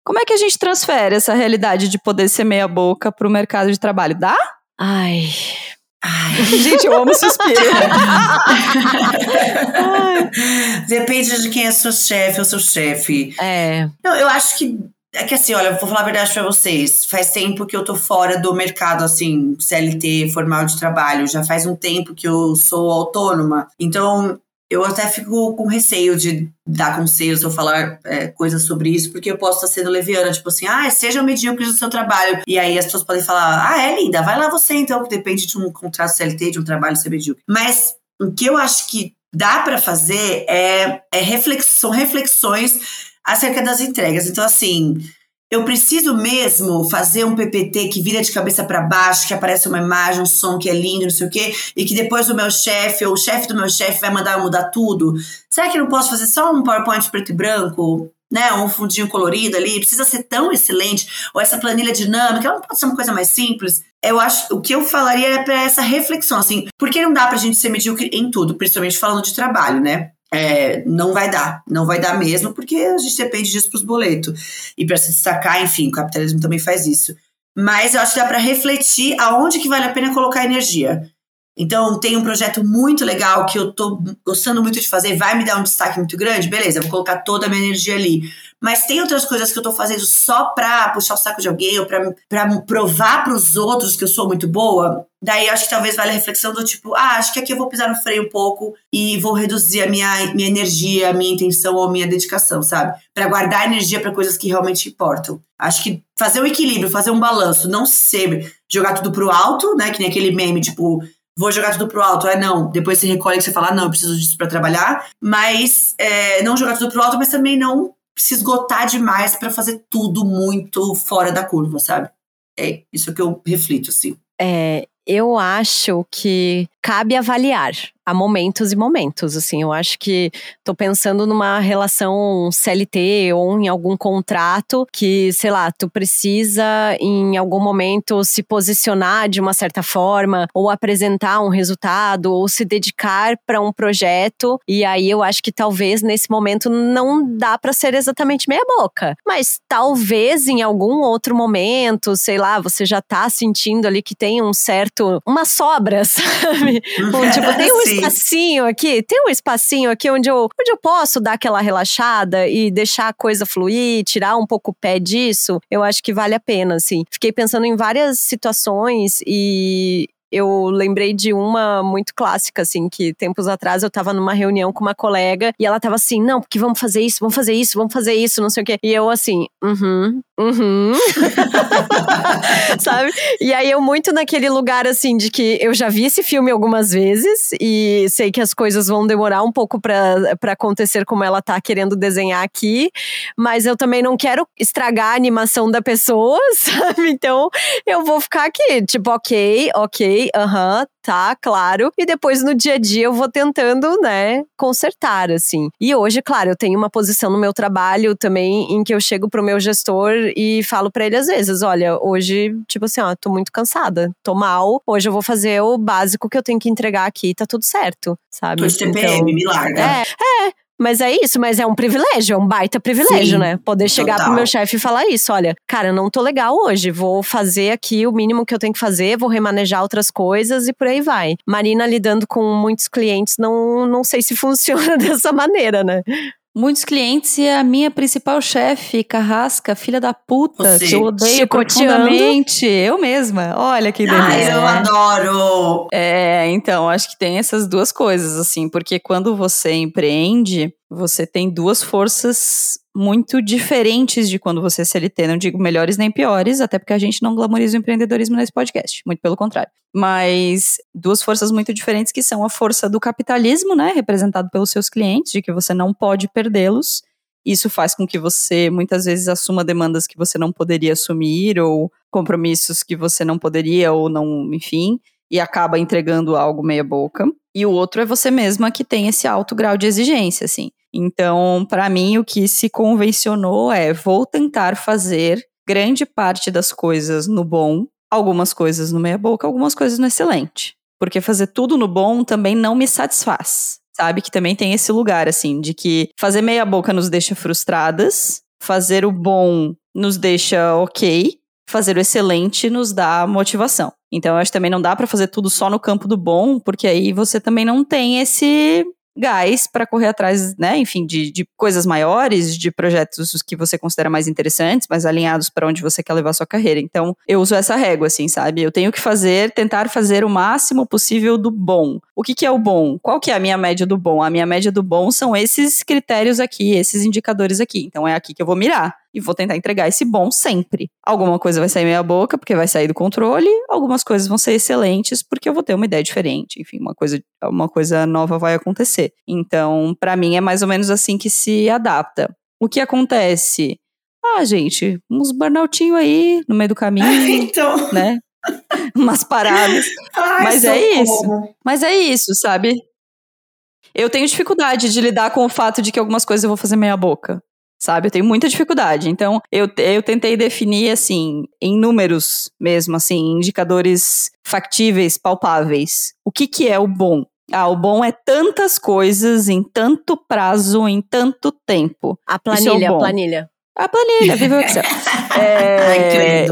Speaker 1: Como é que a gente transfere essa realidade de poder ser meia boca para o mercado de trabalho? Dá?
Speaker 3: Ai.
Speaker 1: Ai. Gente, eu amo suspiro.
Speaker 2: Depende de quem é seu chefe ou seu chefe.
Speaker 3: É.
Speaker 2: Não, eu acho que é que assim, olha, vou falar a verdade pra vocês. Faz tempo que eu tô fora do mercado, assim, CLT, formal de trabalho. Já faz um tempo que eu sou autônoma. Então, eu até fico com receio de dar conselhos ou falar é, coisas sobre isso, porque eu posso estar sendo leviana, tipo assim, ah, seja medíocre no seu trabalho. E aí as pessoas podem falar, ah, é linda, vai lá você então, que depende de um contrato CLT, de um trabalho ser medíocre. Mas o que eu acho que dá para fazer é, é reflex, são reflexões acerca das entregas. Então, assim, eu preciso mesmo fazer um PPT que vira de cabeça para baixo, que aparece uma imagem, um som que é lindo, não sei o quê, e que depois o meu chefe ou o chefe do meu chefe vai mandar eu mudar tudo. Será que eu não posso fazer só um PowerPoint preto e branco? Né, um fundinho colorido ali, precisa ser tão excelente, ou essa planilha dinâmica, ela não pode ser uma coisa mais simples. Eu acho, o que eu falaria é para essa reflexão, assim, porque não dá pra gente ser medíocre em tudo, principalmente falando de trabalho, né? É, não vai dar, não vai dar mesmo, porque a gente depende disso para os boletos. E para se destacar, enfim, o capitalismo também faz isso. Mas eu acho que dá para refletir aonde que vale a pena colocar energia. Então, tem um projeto muito legal que eu tô gostando muito de fazer, vai me dar um destaque muito grande, beleza, vou colocar toda a minha energia ali. Mas tem outras coisas que eu tô fazendo só pra puxar o saco de alguém ou pra, pra provar pros outros que eu sou muito boa. Daí acho que talvez vale a reflexão do tipo, ah, acho que aqui eu vou pisar no freio um pouco e vou reduzir a minha, minha energia, a minha intenção ou minha dedicação, sabe? Para guardar energia para coisas que realmente importam. Acho que fazer um equilíbrio, fazer um balanço, não ser jogar tudo pro alto, né? Que nem aquele meme, tipo, vou jogar tudo pro alto. É não. Depois você recolhe e você fala, ah, não, eu preciso disso para trabalhar. Mas é, não jogar tudo pro alto, mas também não se esgotar demais para fazer tudo muito fora da curva, sabe? É isso que eu reflito, assim.
Speaker 3: É, eu acho que cabe avaliar há momentos e momentos, assim, eu acho que tô pensando numa relação CLT ou em algum contrato que, sei lá, tu precisa em algum momento se posicionar de uma certa forma ou apresentar um resultado ou se dedicar para um projeto. E aí eu acho que talvez nesse momento não dá para ser exatamente meia boca, mas talvez em algum outro momento, sei lá, você já tá sentindo ali que tem um certo uma sobra, sabe? tipo, tem um espacinho aqui, tem um espacinho aqui onde eu, onde eu posso dar aquela relaxada e deixar a coisa fluir, tirar um pouco o pé disso, eu acho que vale a pena, assim. Fiquei pensando em várias situações e eu lembrei de uma muito clássica, assim, que tempos atrás eu tava numa reunião com uma colega e ela tava assim, não, porque vamos fazer isso, vamos fazer isso, vamos fazer isso, não sei o quê. E eu assim, uhum, uhum. Sabe? E aí eu muito naquele lugar, assim, de que eu já vi esse filme algumas vezes e sei que as coisas vão demorar um pouco para acontecer como ela tá querendo desenhar aqui, mas eu também não quero estragar a animação da pessoa, sabe? Então eu vou ficar aqui, tipo, ok, ok, aham, uhum, tá, claro. E depois no dia a dia eu vou tentando, né, consertar, assim. E hoje, claro, eu tenho uma posição no meu trabalho também em que eu chego pro meu gestor e falo para ele às vezes: olha, hoje, tipo assim, ó, tô muito cansada, tô mal, hoje eu vou fazer o básico que eu tenho que entregar aqui, tá tudo certo, sabe?
Speaker 2: Tô de TPM, então, me larga.
Speaker 3: É, é. Mas é isso, mas é um privilégio, é um baita privilégio, Sim, né? Poder chegar total. pro meu chefe e falar isso: olha, cara, eu não tô legal hoje, vou fazer aqui o mínimo que eu tenho que fazer, vou remanejar outras coisas e por aí vai. Marina lidando com muitos clientes, não, não sei se funciona dessa maneira, né?
Speaker 1: Muitos clientes e a minha principal chefe, Carrasca, filha da puta,
Speaker 2: Você,
Speaker 1: que eu odeio profundamente. Eu mesma. Olha que delícia.
Speaker 2: Ai, eu adoro!
Speaker 1: É, então, acho que tem essas duas coisas, assim, porque quando você empreende, você tem duas forças muito diferentes de quando você é CLT. Não digo melhores nem piores, até porque a gente não glamoriza o empreendedorismo nesse podcast, muito pelo contrário. Mas duas forças muito diferentes que são a força do capitalismo, né, representado pelos seus clientes, de que você não pode perdê-los. Isso faz com que você muitas vezes assuma demandas que você não poderia assumir ou compromissos que você não poderia ou não, enfim, e acaba entregando algo meia boca. E o outro é você mesma que tem esse alto grau de exigência, assim. Então, para mim, o que se convencionou é: vou tentar fazer grande parte das coisas no bom, algumas coisas no meia-boca, algumas coisas no excelente. Porque fazer tudo no bom também não me satisfaz. Sabe? Que também tem esse lugar, assim, de que fazer meia-boca nos deixa frustradas, fazer o bom nos deixa ok, fazer o excelente nos dá motivação. Então, eu acho que também não dá para fazer tudo só no campo do bom, porque aí você também não tem esse gás para correr atrás, né, enfim, de, de coisas maiores, de projetos que você considera mais interessantes, mais alinhados para onde você quer levar sua carreira. Então, eu uso essa régua, assim, sabe? Eu tenho que fazer, tentar fazer o máximo possível do bom. O que, que é o bom? Qual que é a minha média do bom? A minha média do bom são esses critérios aqui, esses indicadores aqui. Então, é aqui que eu vou mirar e vou tentar entregar esse bom sempre. Alguma coisa vai sair meia boca porque vai sair do controle, algumas coisas vão ser excelentes porque eu vou ter uma ideia diferente, enfim, uma coisa, uma coisa nova vai acontecer. Então, para mim é mais ou menos assim que se adapta. O que acontece? Ah, gente, uns burnoutinho aí no meio do caminho, então... né? Umas paradas. Ai, Mas é isso. Mas é isso, sabe? Eu tenho dificuldade de lidar com o fato de que algumas coisas eu vou fazer meia boca sabe? Eu tenho muita dificuldade. Então, eu, eu tentei definir, assim, em números mesmo, assim, indicadores factíveis, palpáveis. O que que é o bom? Ah, o bom é tantas coisas em tanto prazo, em tanto tempo.
Speaker 3: A planilha,
Speaker 1: é
Speaker 3: a planilha.
Speaker 1: A planilha, viva o Excel. é,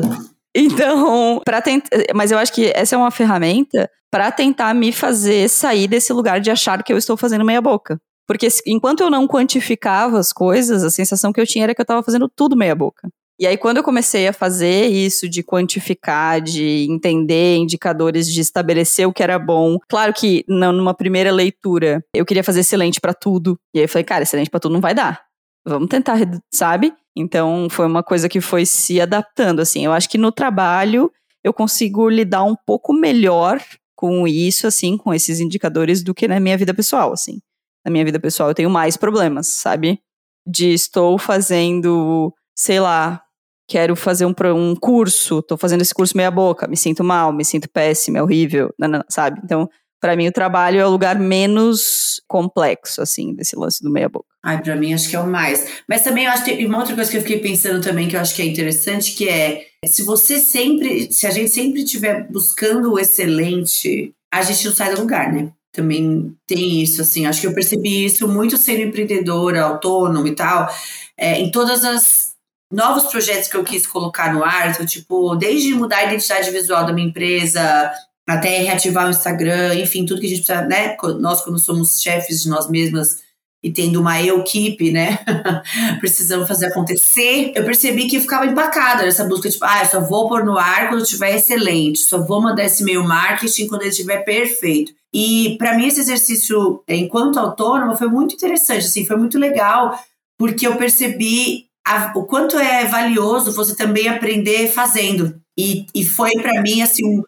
Speaker 1: então, para tentar, mas eu acho que essa é uma ferramenta para tentar me fazer sair desse lugar de achar que eu estou fazendo meia boca. Porque enquanto eu não quantificava as coisas, a sensação que eu tinha era que eu estava fazendo tudo meia boca. E aí, quando eu comecei a fazer isso de quantificar, de entender indicadores, de estabelecer o que era bom, claro que numa primeira leitura eu queria fazer excelente para tudo. E aí eu falei, cara, excelente para tudo não vai dar. Vamos tentar, sabe? Então foi uma coisa que foi se adaptando, assim. Eu acho que no trabalho eu consigo lidar um pouco melhor com isso, assim, com esses indicadores do que na minha vida pessoal, assim. Na minha vida pessoal eu tenho mais problemas, sabe? De estou fazendo, sei lá, quero fazer um, um curso, tô fazendo esse curso meia boca, me sinto mal, me sinto péssimo, é horrível, não, não, sabe? Então, para mim o trabalho é o lugar menos complexo, assim, desse lance do meia boca.
Speaker 2: Ai, pra mim acho que é o mais. Mas também eu acho que uma outra coisa que eu fiquei pensando também que eu acho que é interessante, que é se você sempre, se a gente sempre estiver buscando o excelente, a gente não sai do lugar, né? Também tem isso, assim. Acho que eu percebi isso muito sendo empreendedora, autônoma e tal. É, em todas as novos projetos que eu quis colocar no ar, então, tipo, desde mudar a identidade visual da minha empresa, até reativar o Instagram, enfim, tudo que a gente precisa, né? Nós, quando somos chefes de nós mesmas e tendo uma equipe, né? Precisamos fazer acontecer. Eu percebi que eu ficava empacada nessa busca, tipo, ah, eu só vou pôr no ar quando estiver excelente, só vou mandar esse e-mail marketing quando ele estiver perfeito. E para mim esse exercício, enquanto autônoma, foi muito interessante, assim, foi muito legal, porque eu percebi a, o quanto é valioso você também aprender fazendo. E, e foi para mim, assim, um,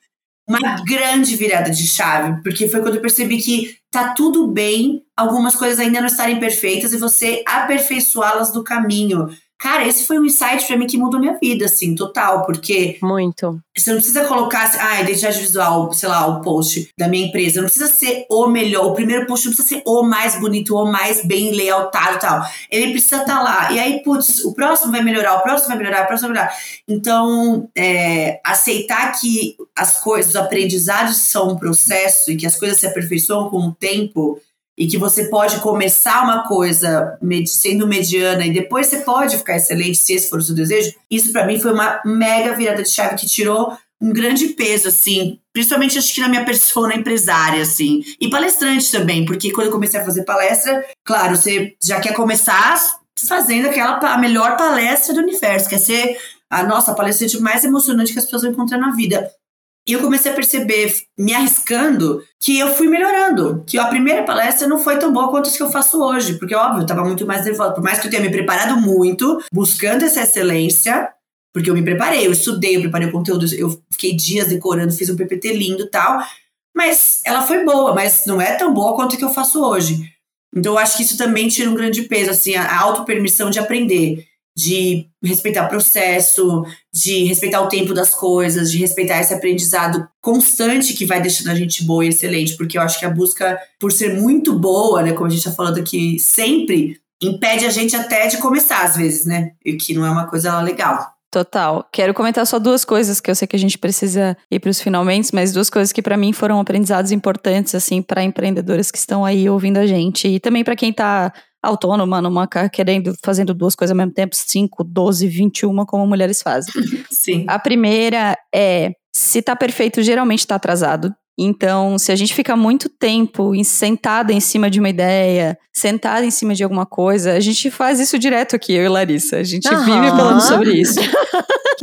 Speaker 2: uma grande virada de chave, porque foi quando eu percebi que tá tudo bem algumas coisas ainda não estarem perfeitas e você aperfeiçoá-las do caminho. Cara, esse foi um insight para mim que mudou minha vida, assim, total, porque.
Speaker 3: Muito.
Speaker 2: Você não precisa colocar, assim, ah, identidade visual, sei lá, o post da minha empresa. Não precisa ser o melhor. O primeiro post não precisa ser o mais bonito, o mais bem layoutado e tal. Ele precisa estar tá lá. E aí, putz, o próximo vai melhorar, o próximo vai melhorar, o próximo vai melhorar. Então, é, aceitar que as coisas, os aprendizados são um processo e que as coisas se aperfeiçoam com o tempo e que você pode começar uma coisa sendo mediana e depois você pode ficar excelente se esse for o seu desejo, isso para mim foi uma mega virada de chave que tirou um grande peso, assim, principalmente acho que na minha persona empresária, assim, e palestrante também, porque quando eu comecei a fazer palestra, claro, você já quer começar fazendo aquela a melhor palestra do universo, quer ser a nossa palestrante mais emocionante que as pessoas vão encontrar na vida. E eu comecei a perceber, me arriscando, que eu fui melhorando. Que a primeira palestra não foi tão boa quanto as que eu faço hoje. Porque, óbvio, eu estava muito mais nervosa. Por mais que eu tenha me preparado muito, buscando essa excelência, porque eu me preparei, eu estudei, eu preparei o conteúdo, eu fiquei dias decorando, fiz um PPT lindo e tal. Mas ela foi boa, mas não é tão boa quanto a que eu faço hoje. Então, eu acho que isso também tira um grande peso, assim, a auto-permissão de aprender de respeitar processo, de respeitar o tempo das coisas, de respeitar esse aprendizado constante que vai deixando a gente boa e excelente, porque eu acho que a busca por ser muito boa, né, como a gente está falando aqui sempre, impede a gente até de começar às vezes, né? E que não é uma coisa legal.
Speaker 1: Total. Quero comentar só duas coisas que eu sei que a gente precisa ir para os finalmente, mas duas coisas que para mim foram aprendizados importantes assim para empreendedoras que estão aí ouvindo a gente e também para quem está autônoma, numa querendo fazendo duas coisas ao mesmo tempo, 5, 12, 21, como mulheres fazem.
Speaker 2: Sim.
Speaker 1: A primeira é se tá perfeito, geralmente tá atrasado. Então, se a gente fica muito tempo sentada em cima de uma ideia, sentada em cima de alguma coisa, a gente faz isso direto aqui, eu e Larissa. A gente uhum. vive falando sobre isso.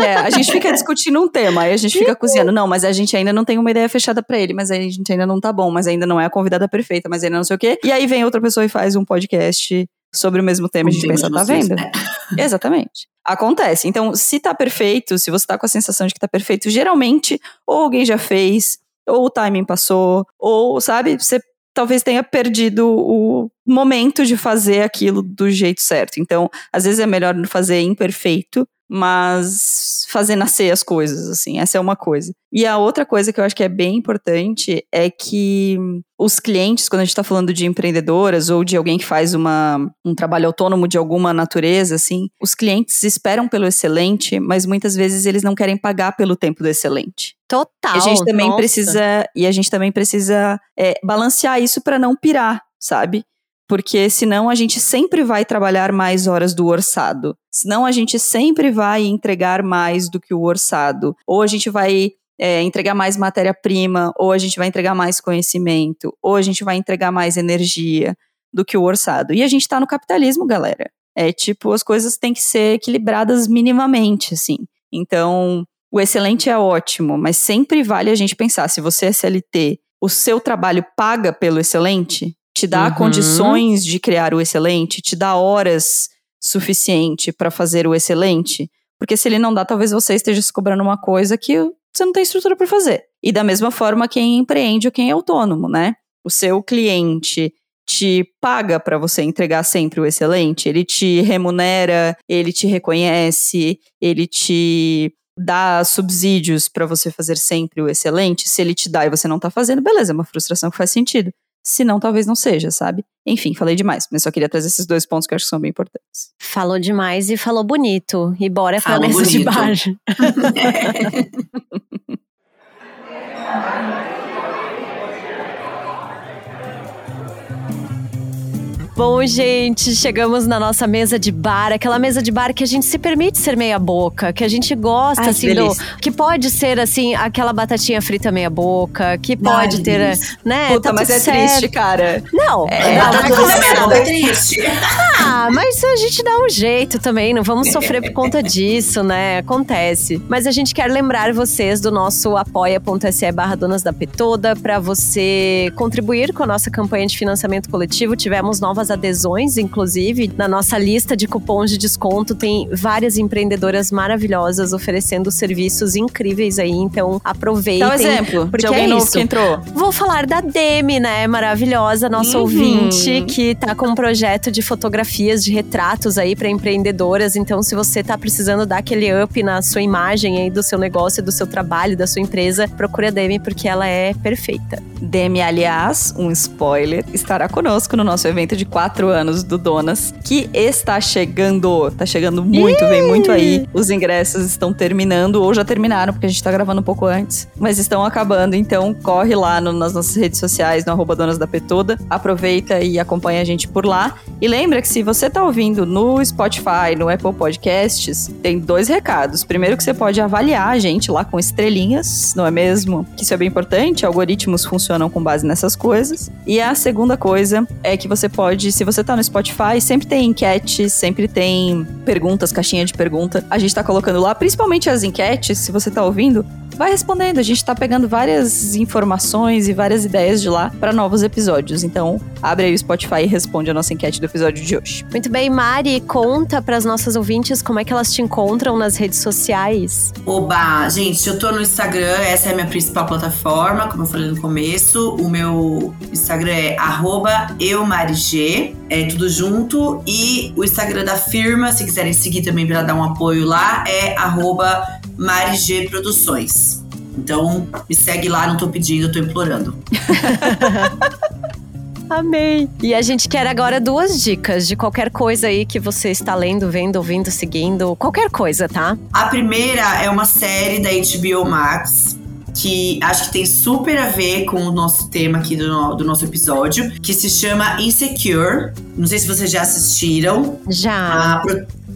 Speaker 1: é, a gente fica discutindo um tema, aí a gente fica cozinhando. Não, mas a gente ainda não tem uma ideia fechada para ele, mas a gente ainda não tá bom, mas ainda não é a convidada perfeita, mas ainda não sei o quê. E aí vem outra pessoa e faz um podcast sobre o mesmo tema, um a gente pensa, tá vendo? Né? Exatamente. Acontece. Então, se tá perfeito, se você tá com a sensação de que tá perfeito, geralmente, ou alguém já fez, ou o timing passou, ou, sabe, você talvez tenha perdido o momento de fazer aquilo do jeito certo. Então, às vezes é melhor fazer imperfeito mas fazer nascer as coisas, assim, essa é uma coisa. E a outra coisa que eu acho que é bem importante é que os clientes, quando a gente está falando de empreendedoras ou de alguém que faz uma, um trabalho autônomo de alguma natureza, assim, os clientes esperam pelo excelente, mas muitas vezes eles não querem pagar pelo tempo do excelente.
Speaker 3: Total.
Speaker 1: E a gente também
Speaker 3: nossa.
Speaker 1: precisa e a gente também precisa é, balancear isso para não pirar, sabe? Porque senão a gente sempre vai trabalhar mais horas do orçado. Senão a gente sempre vai entregar mais do que o orçado. Ou a gente vai é, entregar mais matéria-prima, ou a gente vai entregar mais conhecimento, ou a gente vai entregar mais energia do que o orçado. E a gente tá no capitalismo, galera. É tipo, as coisas têm que ser equilibradas minimamente, assim. Então, o excelente é ótimo, mas sempre vale a gente pensar, se você é CLT, o seu trabalho paga pelo excelente? Te dá
Speaker 3: Uhum.
Speaker 1: condições de criar o excelente? Te dá horas suficiente para fazer o excelente? Porque se ele não dá, talvez você esteja se cobrando uma coisa que você não tem estrutura para fazer. E da mesma forma, quem empreende ou quem é autônomo, né? O seu cliente te paga para você entregar sempre o excelente, ele te remunera, ele te reconhece, ele te dá subsídios para você fazer sempre o excelente. Se ele te dá e você não tá fazendo, beleza, é uma frustração que faz sentido. Se não, talvez não seja, sabe? Enfim, falei demais, mas só queria trazer esses dois pontos que eu acho que são bem importantes.
Speaker 3: Falou demais e falou bonito. E bora pra mesa de bar. Bom, gente, chegamos na nossa mesa de bar, aquela mesa de bar que a gente se permite ser meia boca, que a gente gosta
Speaker 1: Ai, que
Speaker 3: assim do,
Speaker 1: delícia.
Speaker 3: que pode ser assim aquela batatinha frita meia boca, que pode
Speaker 2: Ai,
Speaker 3: ter,
Speaker 2: delícia.
Speaker 3: né?
Speaker 1: Puta,
Speaker 3: tá
Speaker 1: mas é
Speaker 3: certo.
Speaker 1: triste, cara.
Speaker 3: Não,
Speaker 1: É,
Speaker 3: não,
Speaker 1: tá
Speaker 3: como é
Speaker 1: certo.
Speaker 3: não?
Speaker 2: é triste.
Speaker 3: Ah, mas a gente dá um jeito também, não vamos sofrer por conta disso, né? Acontece. Mas a gente quer lembrar vocês do nosso apoia.se barra Donas da Petoda para você contribuir com a nossa campanha de financiamento coletivo. Tivemos novas adesões, inclusive. Na nossa lista de cupons de desconto tem várias empreendedoras maravilhosas oferecendo serviços incríveis aí, então aproveitem.
Speaker 1: Dá um exemplo
Speaker 3: porque
Speaker 1: de alguém
Speaker 3: é
Speaker 1: novo
Speaker 3: isso.
Speaker 1: que entrou.
Speaker 3: Vou falar da Demi, né? Maravilhosa, nossa
Speaker 1: Uhum.
Speaker 3: ouvinte, que tá com um projeto de fotografias de retratos aí para empreendedoras. Então, se você tá precisando dar aquele up na sua imagem aí do seu negócio, do seu trabalho, da sua empresa, procure a Demi porque ela é perfeita.
Speaker 1: Demi, aliás, um spoiler, estará conosco no nosso evento de quatro anos do Donas, que está chegando. Tá chegando muito, vem muito aí. Os ingressos estão terminando, ou já terminaram, porque a gente tá gravando um pouco antes. Mas estão acabando, então corre lá no- nas nossas redes sociais, no arroba Donas da Petoda. Aproveita e acompanha a gente por lá. E lembra que se você tá ouvindo no Spotify, no Apple Podcasts, tem dois recados. Primeiro que você pode avaliar a gente lá com estrelinhas, não é mesmo? Que isso é bem importante, algoritmos funcionam com base nessas coisas. E a segunda coisa é que você pode, se você tá no Spotify, sempre tem enquete, sempre tem perguntas, caixinha de pergunta. A gente tá colocando lá, principalmente as enquetes, se você tá ouvindo, vai respondendo. A gente tá pegando várias informações e várias ideias de lá para novos episódios. Então, abre aí o Spotify e responde a nossa enquete do episódio de hoje.
Speaker 3: Muito bem, Mari, conta para as nossas ouvintes como é que elas te encontram nas redes sociais.
Speaker 2: Oba, gente, eu tô no Instagram, essa é a minha principal plataforma, como eu falei no começo. O meu Instagram é arroba eumarigê, é tudo junto. E o Instagram da firma, se quiserem seguir também pra dar um apoio lá, é arroba marigê produções. Então, me segue lá, não tô pedindo, tô implorando.
Speaker 3: Amei! E a gente quer agora duas dicas de qualquer coisa aí que você está lendo, vendo, ouvindo, seguindo, qualquer coisa, tá?
Speaker 2: A primeira é uma série da HBO Max. Que acho que tem super a ver com o nosso tema aqui do, do nosso episódio, que se chama Insecure. Não sei se vocês já assistiram.
Speaker 3: Já.
Speaker 2: A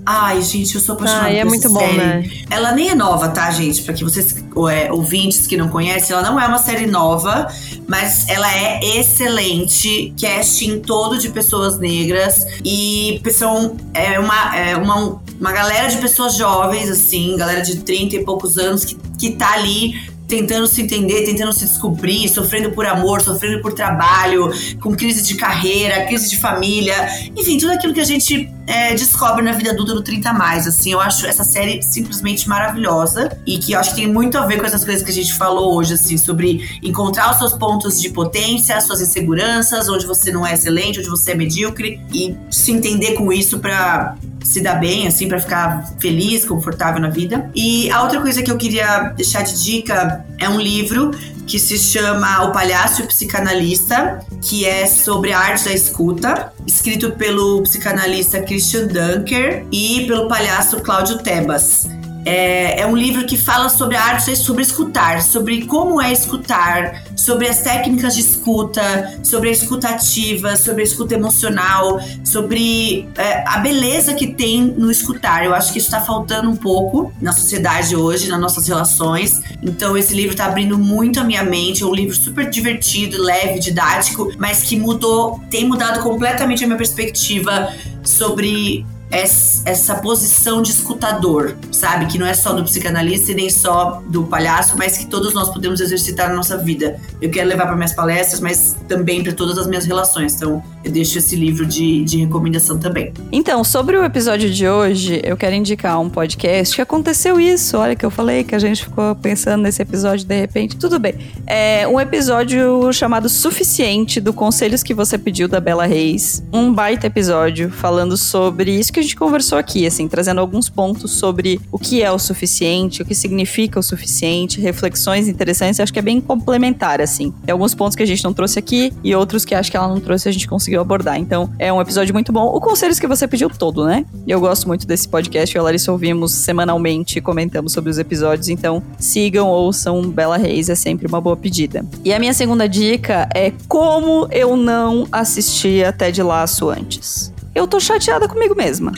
Speaker 2: Ai, gente, eu sou apaixonada
Speaker 3: Ai, é
Speaker 2: por
Speaker 3: muito
Speaker 2: essa
Speaker 3: bom,
Speaker 2: série.
Speaker 3: né?
Speaker 2: Ela nem é nova, tá, gente? Pra que vocês, é, ouvintes que não conhecem, ela não é uma série nova, mas ela é excelente. Casting todo de pessoas negras. E são é uma, é uma, uma galera de pessoas jovens, assim, galera de 30 e poucos anos que, que tá ali tentando se entender, tentando se descobrir, sofrendo por amor, sofrendo por trabalho, com crise de carreira, crise de família, enfim, tudo aquilo que a gente é, descobre na vida adulta no 30 a mais, assim, eu acho essa série simplesmente maravilhosa e que eu acho que tem muito a ver com essas coisas que a gente falou hoje, assim, sobre encontrar os seus pontos de potência, as suas inseguranças, onde você não é excelente, onde você é medíocre e se entender com isso pra se dar bem, assim, pra ficar feliz, confortável na vida. E a outra coisa que eu queria deixar de dica é um livro que se chama O Palhaço e o Psicanalista, que é sobre a arte da escuta, escrito pelo psicanalista Christian Dunker e pelo palhaço Cláudio Tebas. É, é um livro que fala sobre a arte, sobre escutar, sobre como é escutar, sobre as técnicas de escuta, sobre a escutativa, sobre a escuta emocional, sobre é, a beleza que tem no escutar. Eu acho que isso está faltando um pouco na sociedade hoje, nas nossas relações. Então, esse livro está abrindo muito a minha mente. É um livro super divertido, leve, didático, mas que mudou, tem mudado completamente a minha perspectiva sobre essa posição de escutador, sabe? Que não é só do psicanalista e nem só do palhaço, mas que todos nós podemos exercitar na nossa vida. Eu quero levar para minhas palestras, mas também para todas as minhas relações. Então, eu deixo esse livro de, de recomendação também.
Speaker 1: Então, sobre o episódio de hoje, eu quero indicar um podcast que aconteceu isso. Olha que eu falei que a gente ficou pensando nesse episódio de repente. Tudo bem. É um episódio chamado Suficiente do Conselhos que você pediu da Bela Reis. Um baita episódio falando sobre isso que a gente conversou aqui, assim, trazendo alguns pontos sobre o que é o suficiente, o que significa o suficiente, reflexões interessantes. Acho que é bem complementar, assim. Tem alguns pontos que a gente não trouxe aqui e outros que acho que ela não trouxe a gente conseguiu abordar. Então, é um episódio muito bom. O Conselhos que você pediu todo, né? Eu gosto muito desse podcast. Eu e a Larissa ouvimos semanalmente, comentamos sobre os episódios. Então, sigam, ouçam Bela Reis, é sempre uma boa pedida. E a minha segunda dica é como eu não assistia Ted Laço antes eu tô chateada comigo mesma,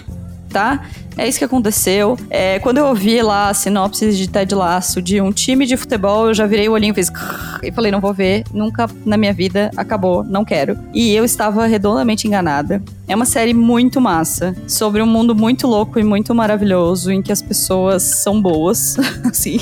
Speaker 1: tá? É isso que aconteceu. É, quando eu ouvi lá a sinopse de Ted Laço de um time de futebol, eu já virei o olhinho e fiz. E falei, não vou ver, nunca na minha vida, acabou, não quero. E eu estava redondamente enganada. É uma série muito massa, sobre um mundo muito louco e muito maravilhoso, em que as pessoas são boas. assim,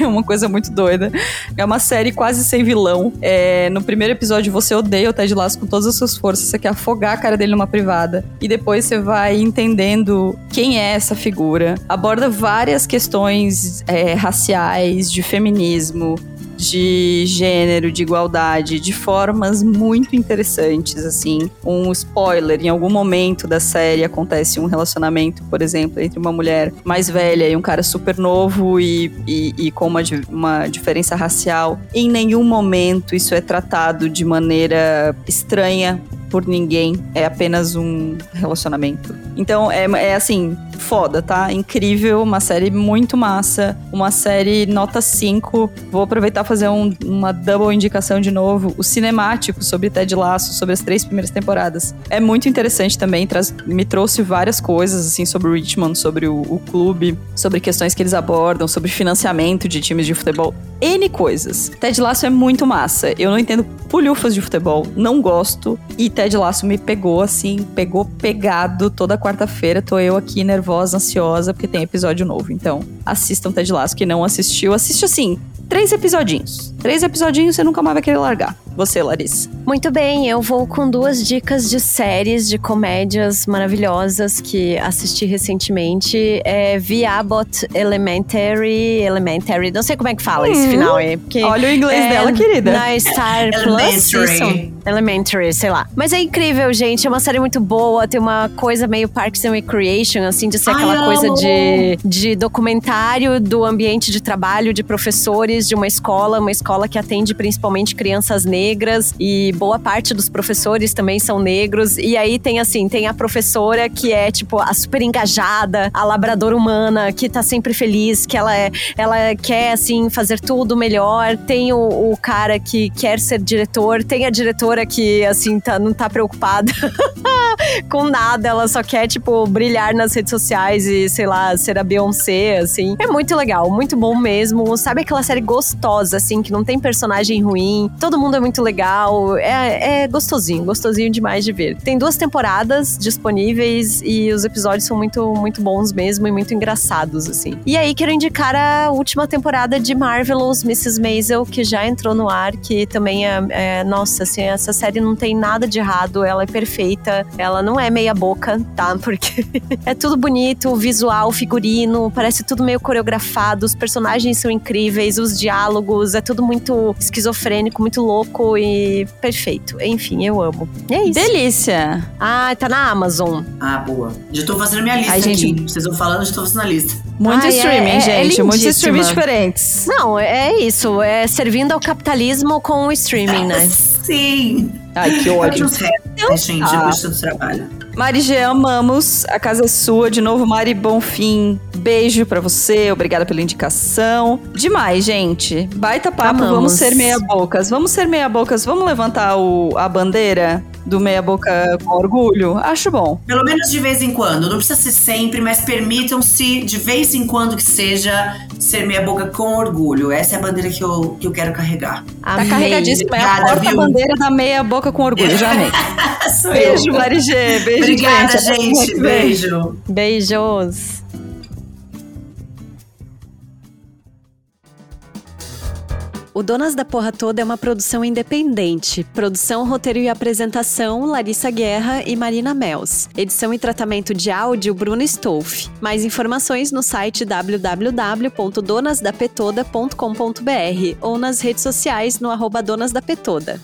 Speaker 1: é uma coisa muito doida. É uma série quase sem vilão. É, no primeiro episódio você odeia o Ted Lasso com todas as suas forças, você quer afogar a cara dele numa privada. E depois você vai entendendo quem é essa figura. Aborda várias questões é, raciais, de feminismo, de gênero, de igualdade, de formas muito interessantes, assim. Um spoiler, em algum momento da série acontece um relacionamento, por exemplo, entre uma mulher mais velha e um cara super novo e, e, e com uma, uma diferença racial. Em nenhum momento isso é tratado de maneira estranha por ninguém, é apenas um relacionamento. Então é, é assim, foda, tá? Incrível, uma série muito massa, uma série nota 5. Vou aproveitar fazer um, uma double indicação de novo, o cinemático sobre Ted Lasso, sobre as três primeiras temporadas. É muito interessante também, traz, me trouxe várias coisas assim sobre Richmond, sobre o, o clube, sobre questões que eles abordam, sobre financiamento de times de futebol, N coisas. Ted Lasso é muito massa. Eu não entendo pulhufas de futebol, não gosto e Ted Lasso me pegou, assim, pegou pegado toda quarta-feira. Tô eu aqui nervosa, ansiosa, porque tem episódio novo. Então, assistam Ted Lasso. Que não assistiu, assiste assim, três episodinhos. Três episodinhos você nunca mais vai querer largar. Você, Larissa.
Speaker 3: Muito bem, eu vou com duas dicas de séries, de comédias maravilhosas que assisti recentemente. É The Abbott Elementary, Elementary, não sei como é que fala hum, esse final aí.
Speaker 1: Porque Olha o inglês é, dela, querida.
Speaker 3: Na Star Plus, isso. Elementary, sei lá. Mas é incrível, gente. É uma série muito boa. Tem uma coisa meio Parks and Recreation, assim, de ser Ai, aquela coisa de, de documentário do ambiente de trabalho de professores de uma escola, uma escola que atende principalmente crianças negras e boa parte dos professores também são negros. E aí tem assim, tem a professora que é tipo a super engajada, a labradora humana que tá sempre feliz, que ela é, ela quer assim fazer tudo melhor. Tem o, o cara que quer ser diretor, tem a diretora que assim tá, não tá preocupada com nada, ela só quer tipo brilhar nas redes sociais e sei lá, ser a Beyoncé, assim. É muito legal, muito bom mesmo. Sabe aquela série gostosa assim, que não tem personagem ruim, todo mundo é muito legal, é, é gostosinho, gostosinho demais de ver. Tem duas temporadas disponíveis e os episódios são muito, muito bons mesmo e muito engraçados, assim. E aí, quero indicar a última temporada de Marvelous Mrs. Maisel, que já entrou no ar, que também é, é nossa, assim, essa série não tem nada de errado, ela é perfeita, ela não é meia boca, tá? Porque é tudo bonito, visual, figurino, parece tudo meio coreografado, os personagens são incríveis, os diálogos, é tudo muito esquizofrênico, muito louco e perfeito. Enfim, eu amo. E é isso.
Speaker 1: Delícia!
Speaker 3: Ah, tá na Amazon.
Speaker 2: Ah, boa. Já tô fazendo minha lista Ai, gente... aqui. Vocês vão falando, já tô fazendo a lista.
Speaker 1: Muito Ai, streaming, é, é gente. É Muitos streamings diferentes.
Speaker 3: Não, é isso. É servindo ao capitalismo com o streaming, né?
Speaker 2: Sim.
Speaker 1: Ai, que ódio.
Speaker 2: É, gente, ah. do trabalho.
Speaker 1: Mari G, amamos. A casa é sua. De novo, Mari Bonfim. Beijo pra você. Obrigada pela indicação. Demais, gente. Baita papo.
Speaker 3: Amamos.
Speaker 1: Vamos ser meia-bocas. Vamos ser meia-bocas. Vamos levantar o, a bandeira do meia-boca com orgulho? Acho bom.
Speaker 2: Pelo menos de vez em quando. Não precisa ser sempre, mas permitam-se, de vez em quando que seja, ser meia boca com orgulho. Essa é a bandeira que eu, que eu quero carregar.
Speaker 1: Tá
Speaker 3: Amei.
Speaker 1: carregadíssima. É a porta-bandeira da meia-boca com orgulho. Já amei.
Speaker 2: Sou
Speaker 1: Beijo,
Speaker 2: eu.
Speaker 1: Mari G. Beijo,
Speaker 2: Obrigada,
Speaker 1: gente.
Speaker 2: Gente. Beijo.
Speaker 3: Beijos. O Donas da Porra Toda é uma produção independente. Produção, roteiro e apresentação, Larissa Guerra e Marina Mels. Edição e tratamento de áudio, Bruno Stolf. Mais informações no site www.donasdapetoda.com.br ou nas redes sociais no arroba Donas da Petoda.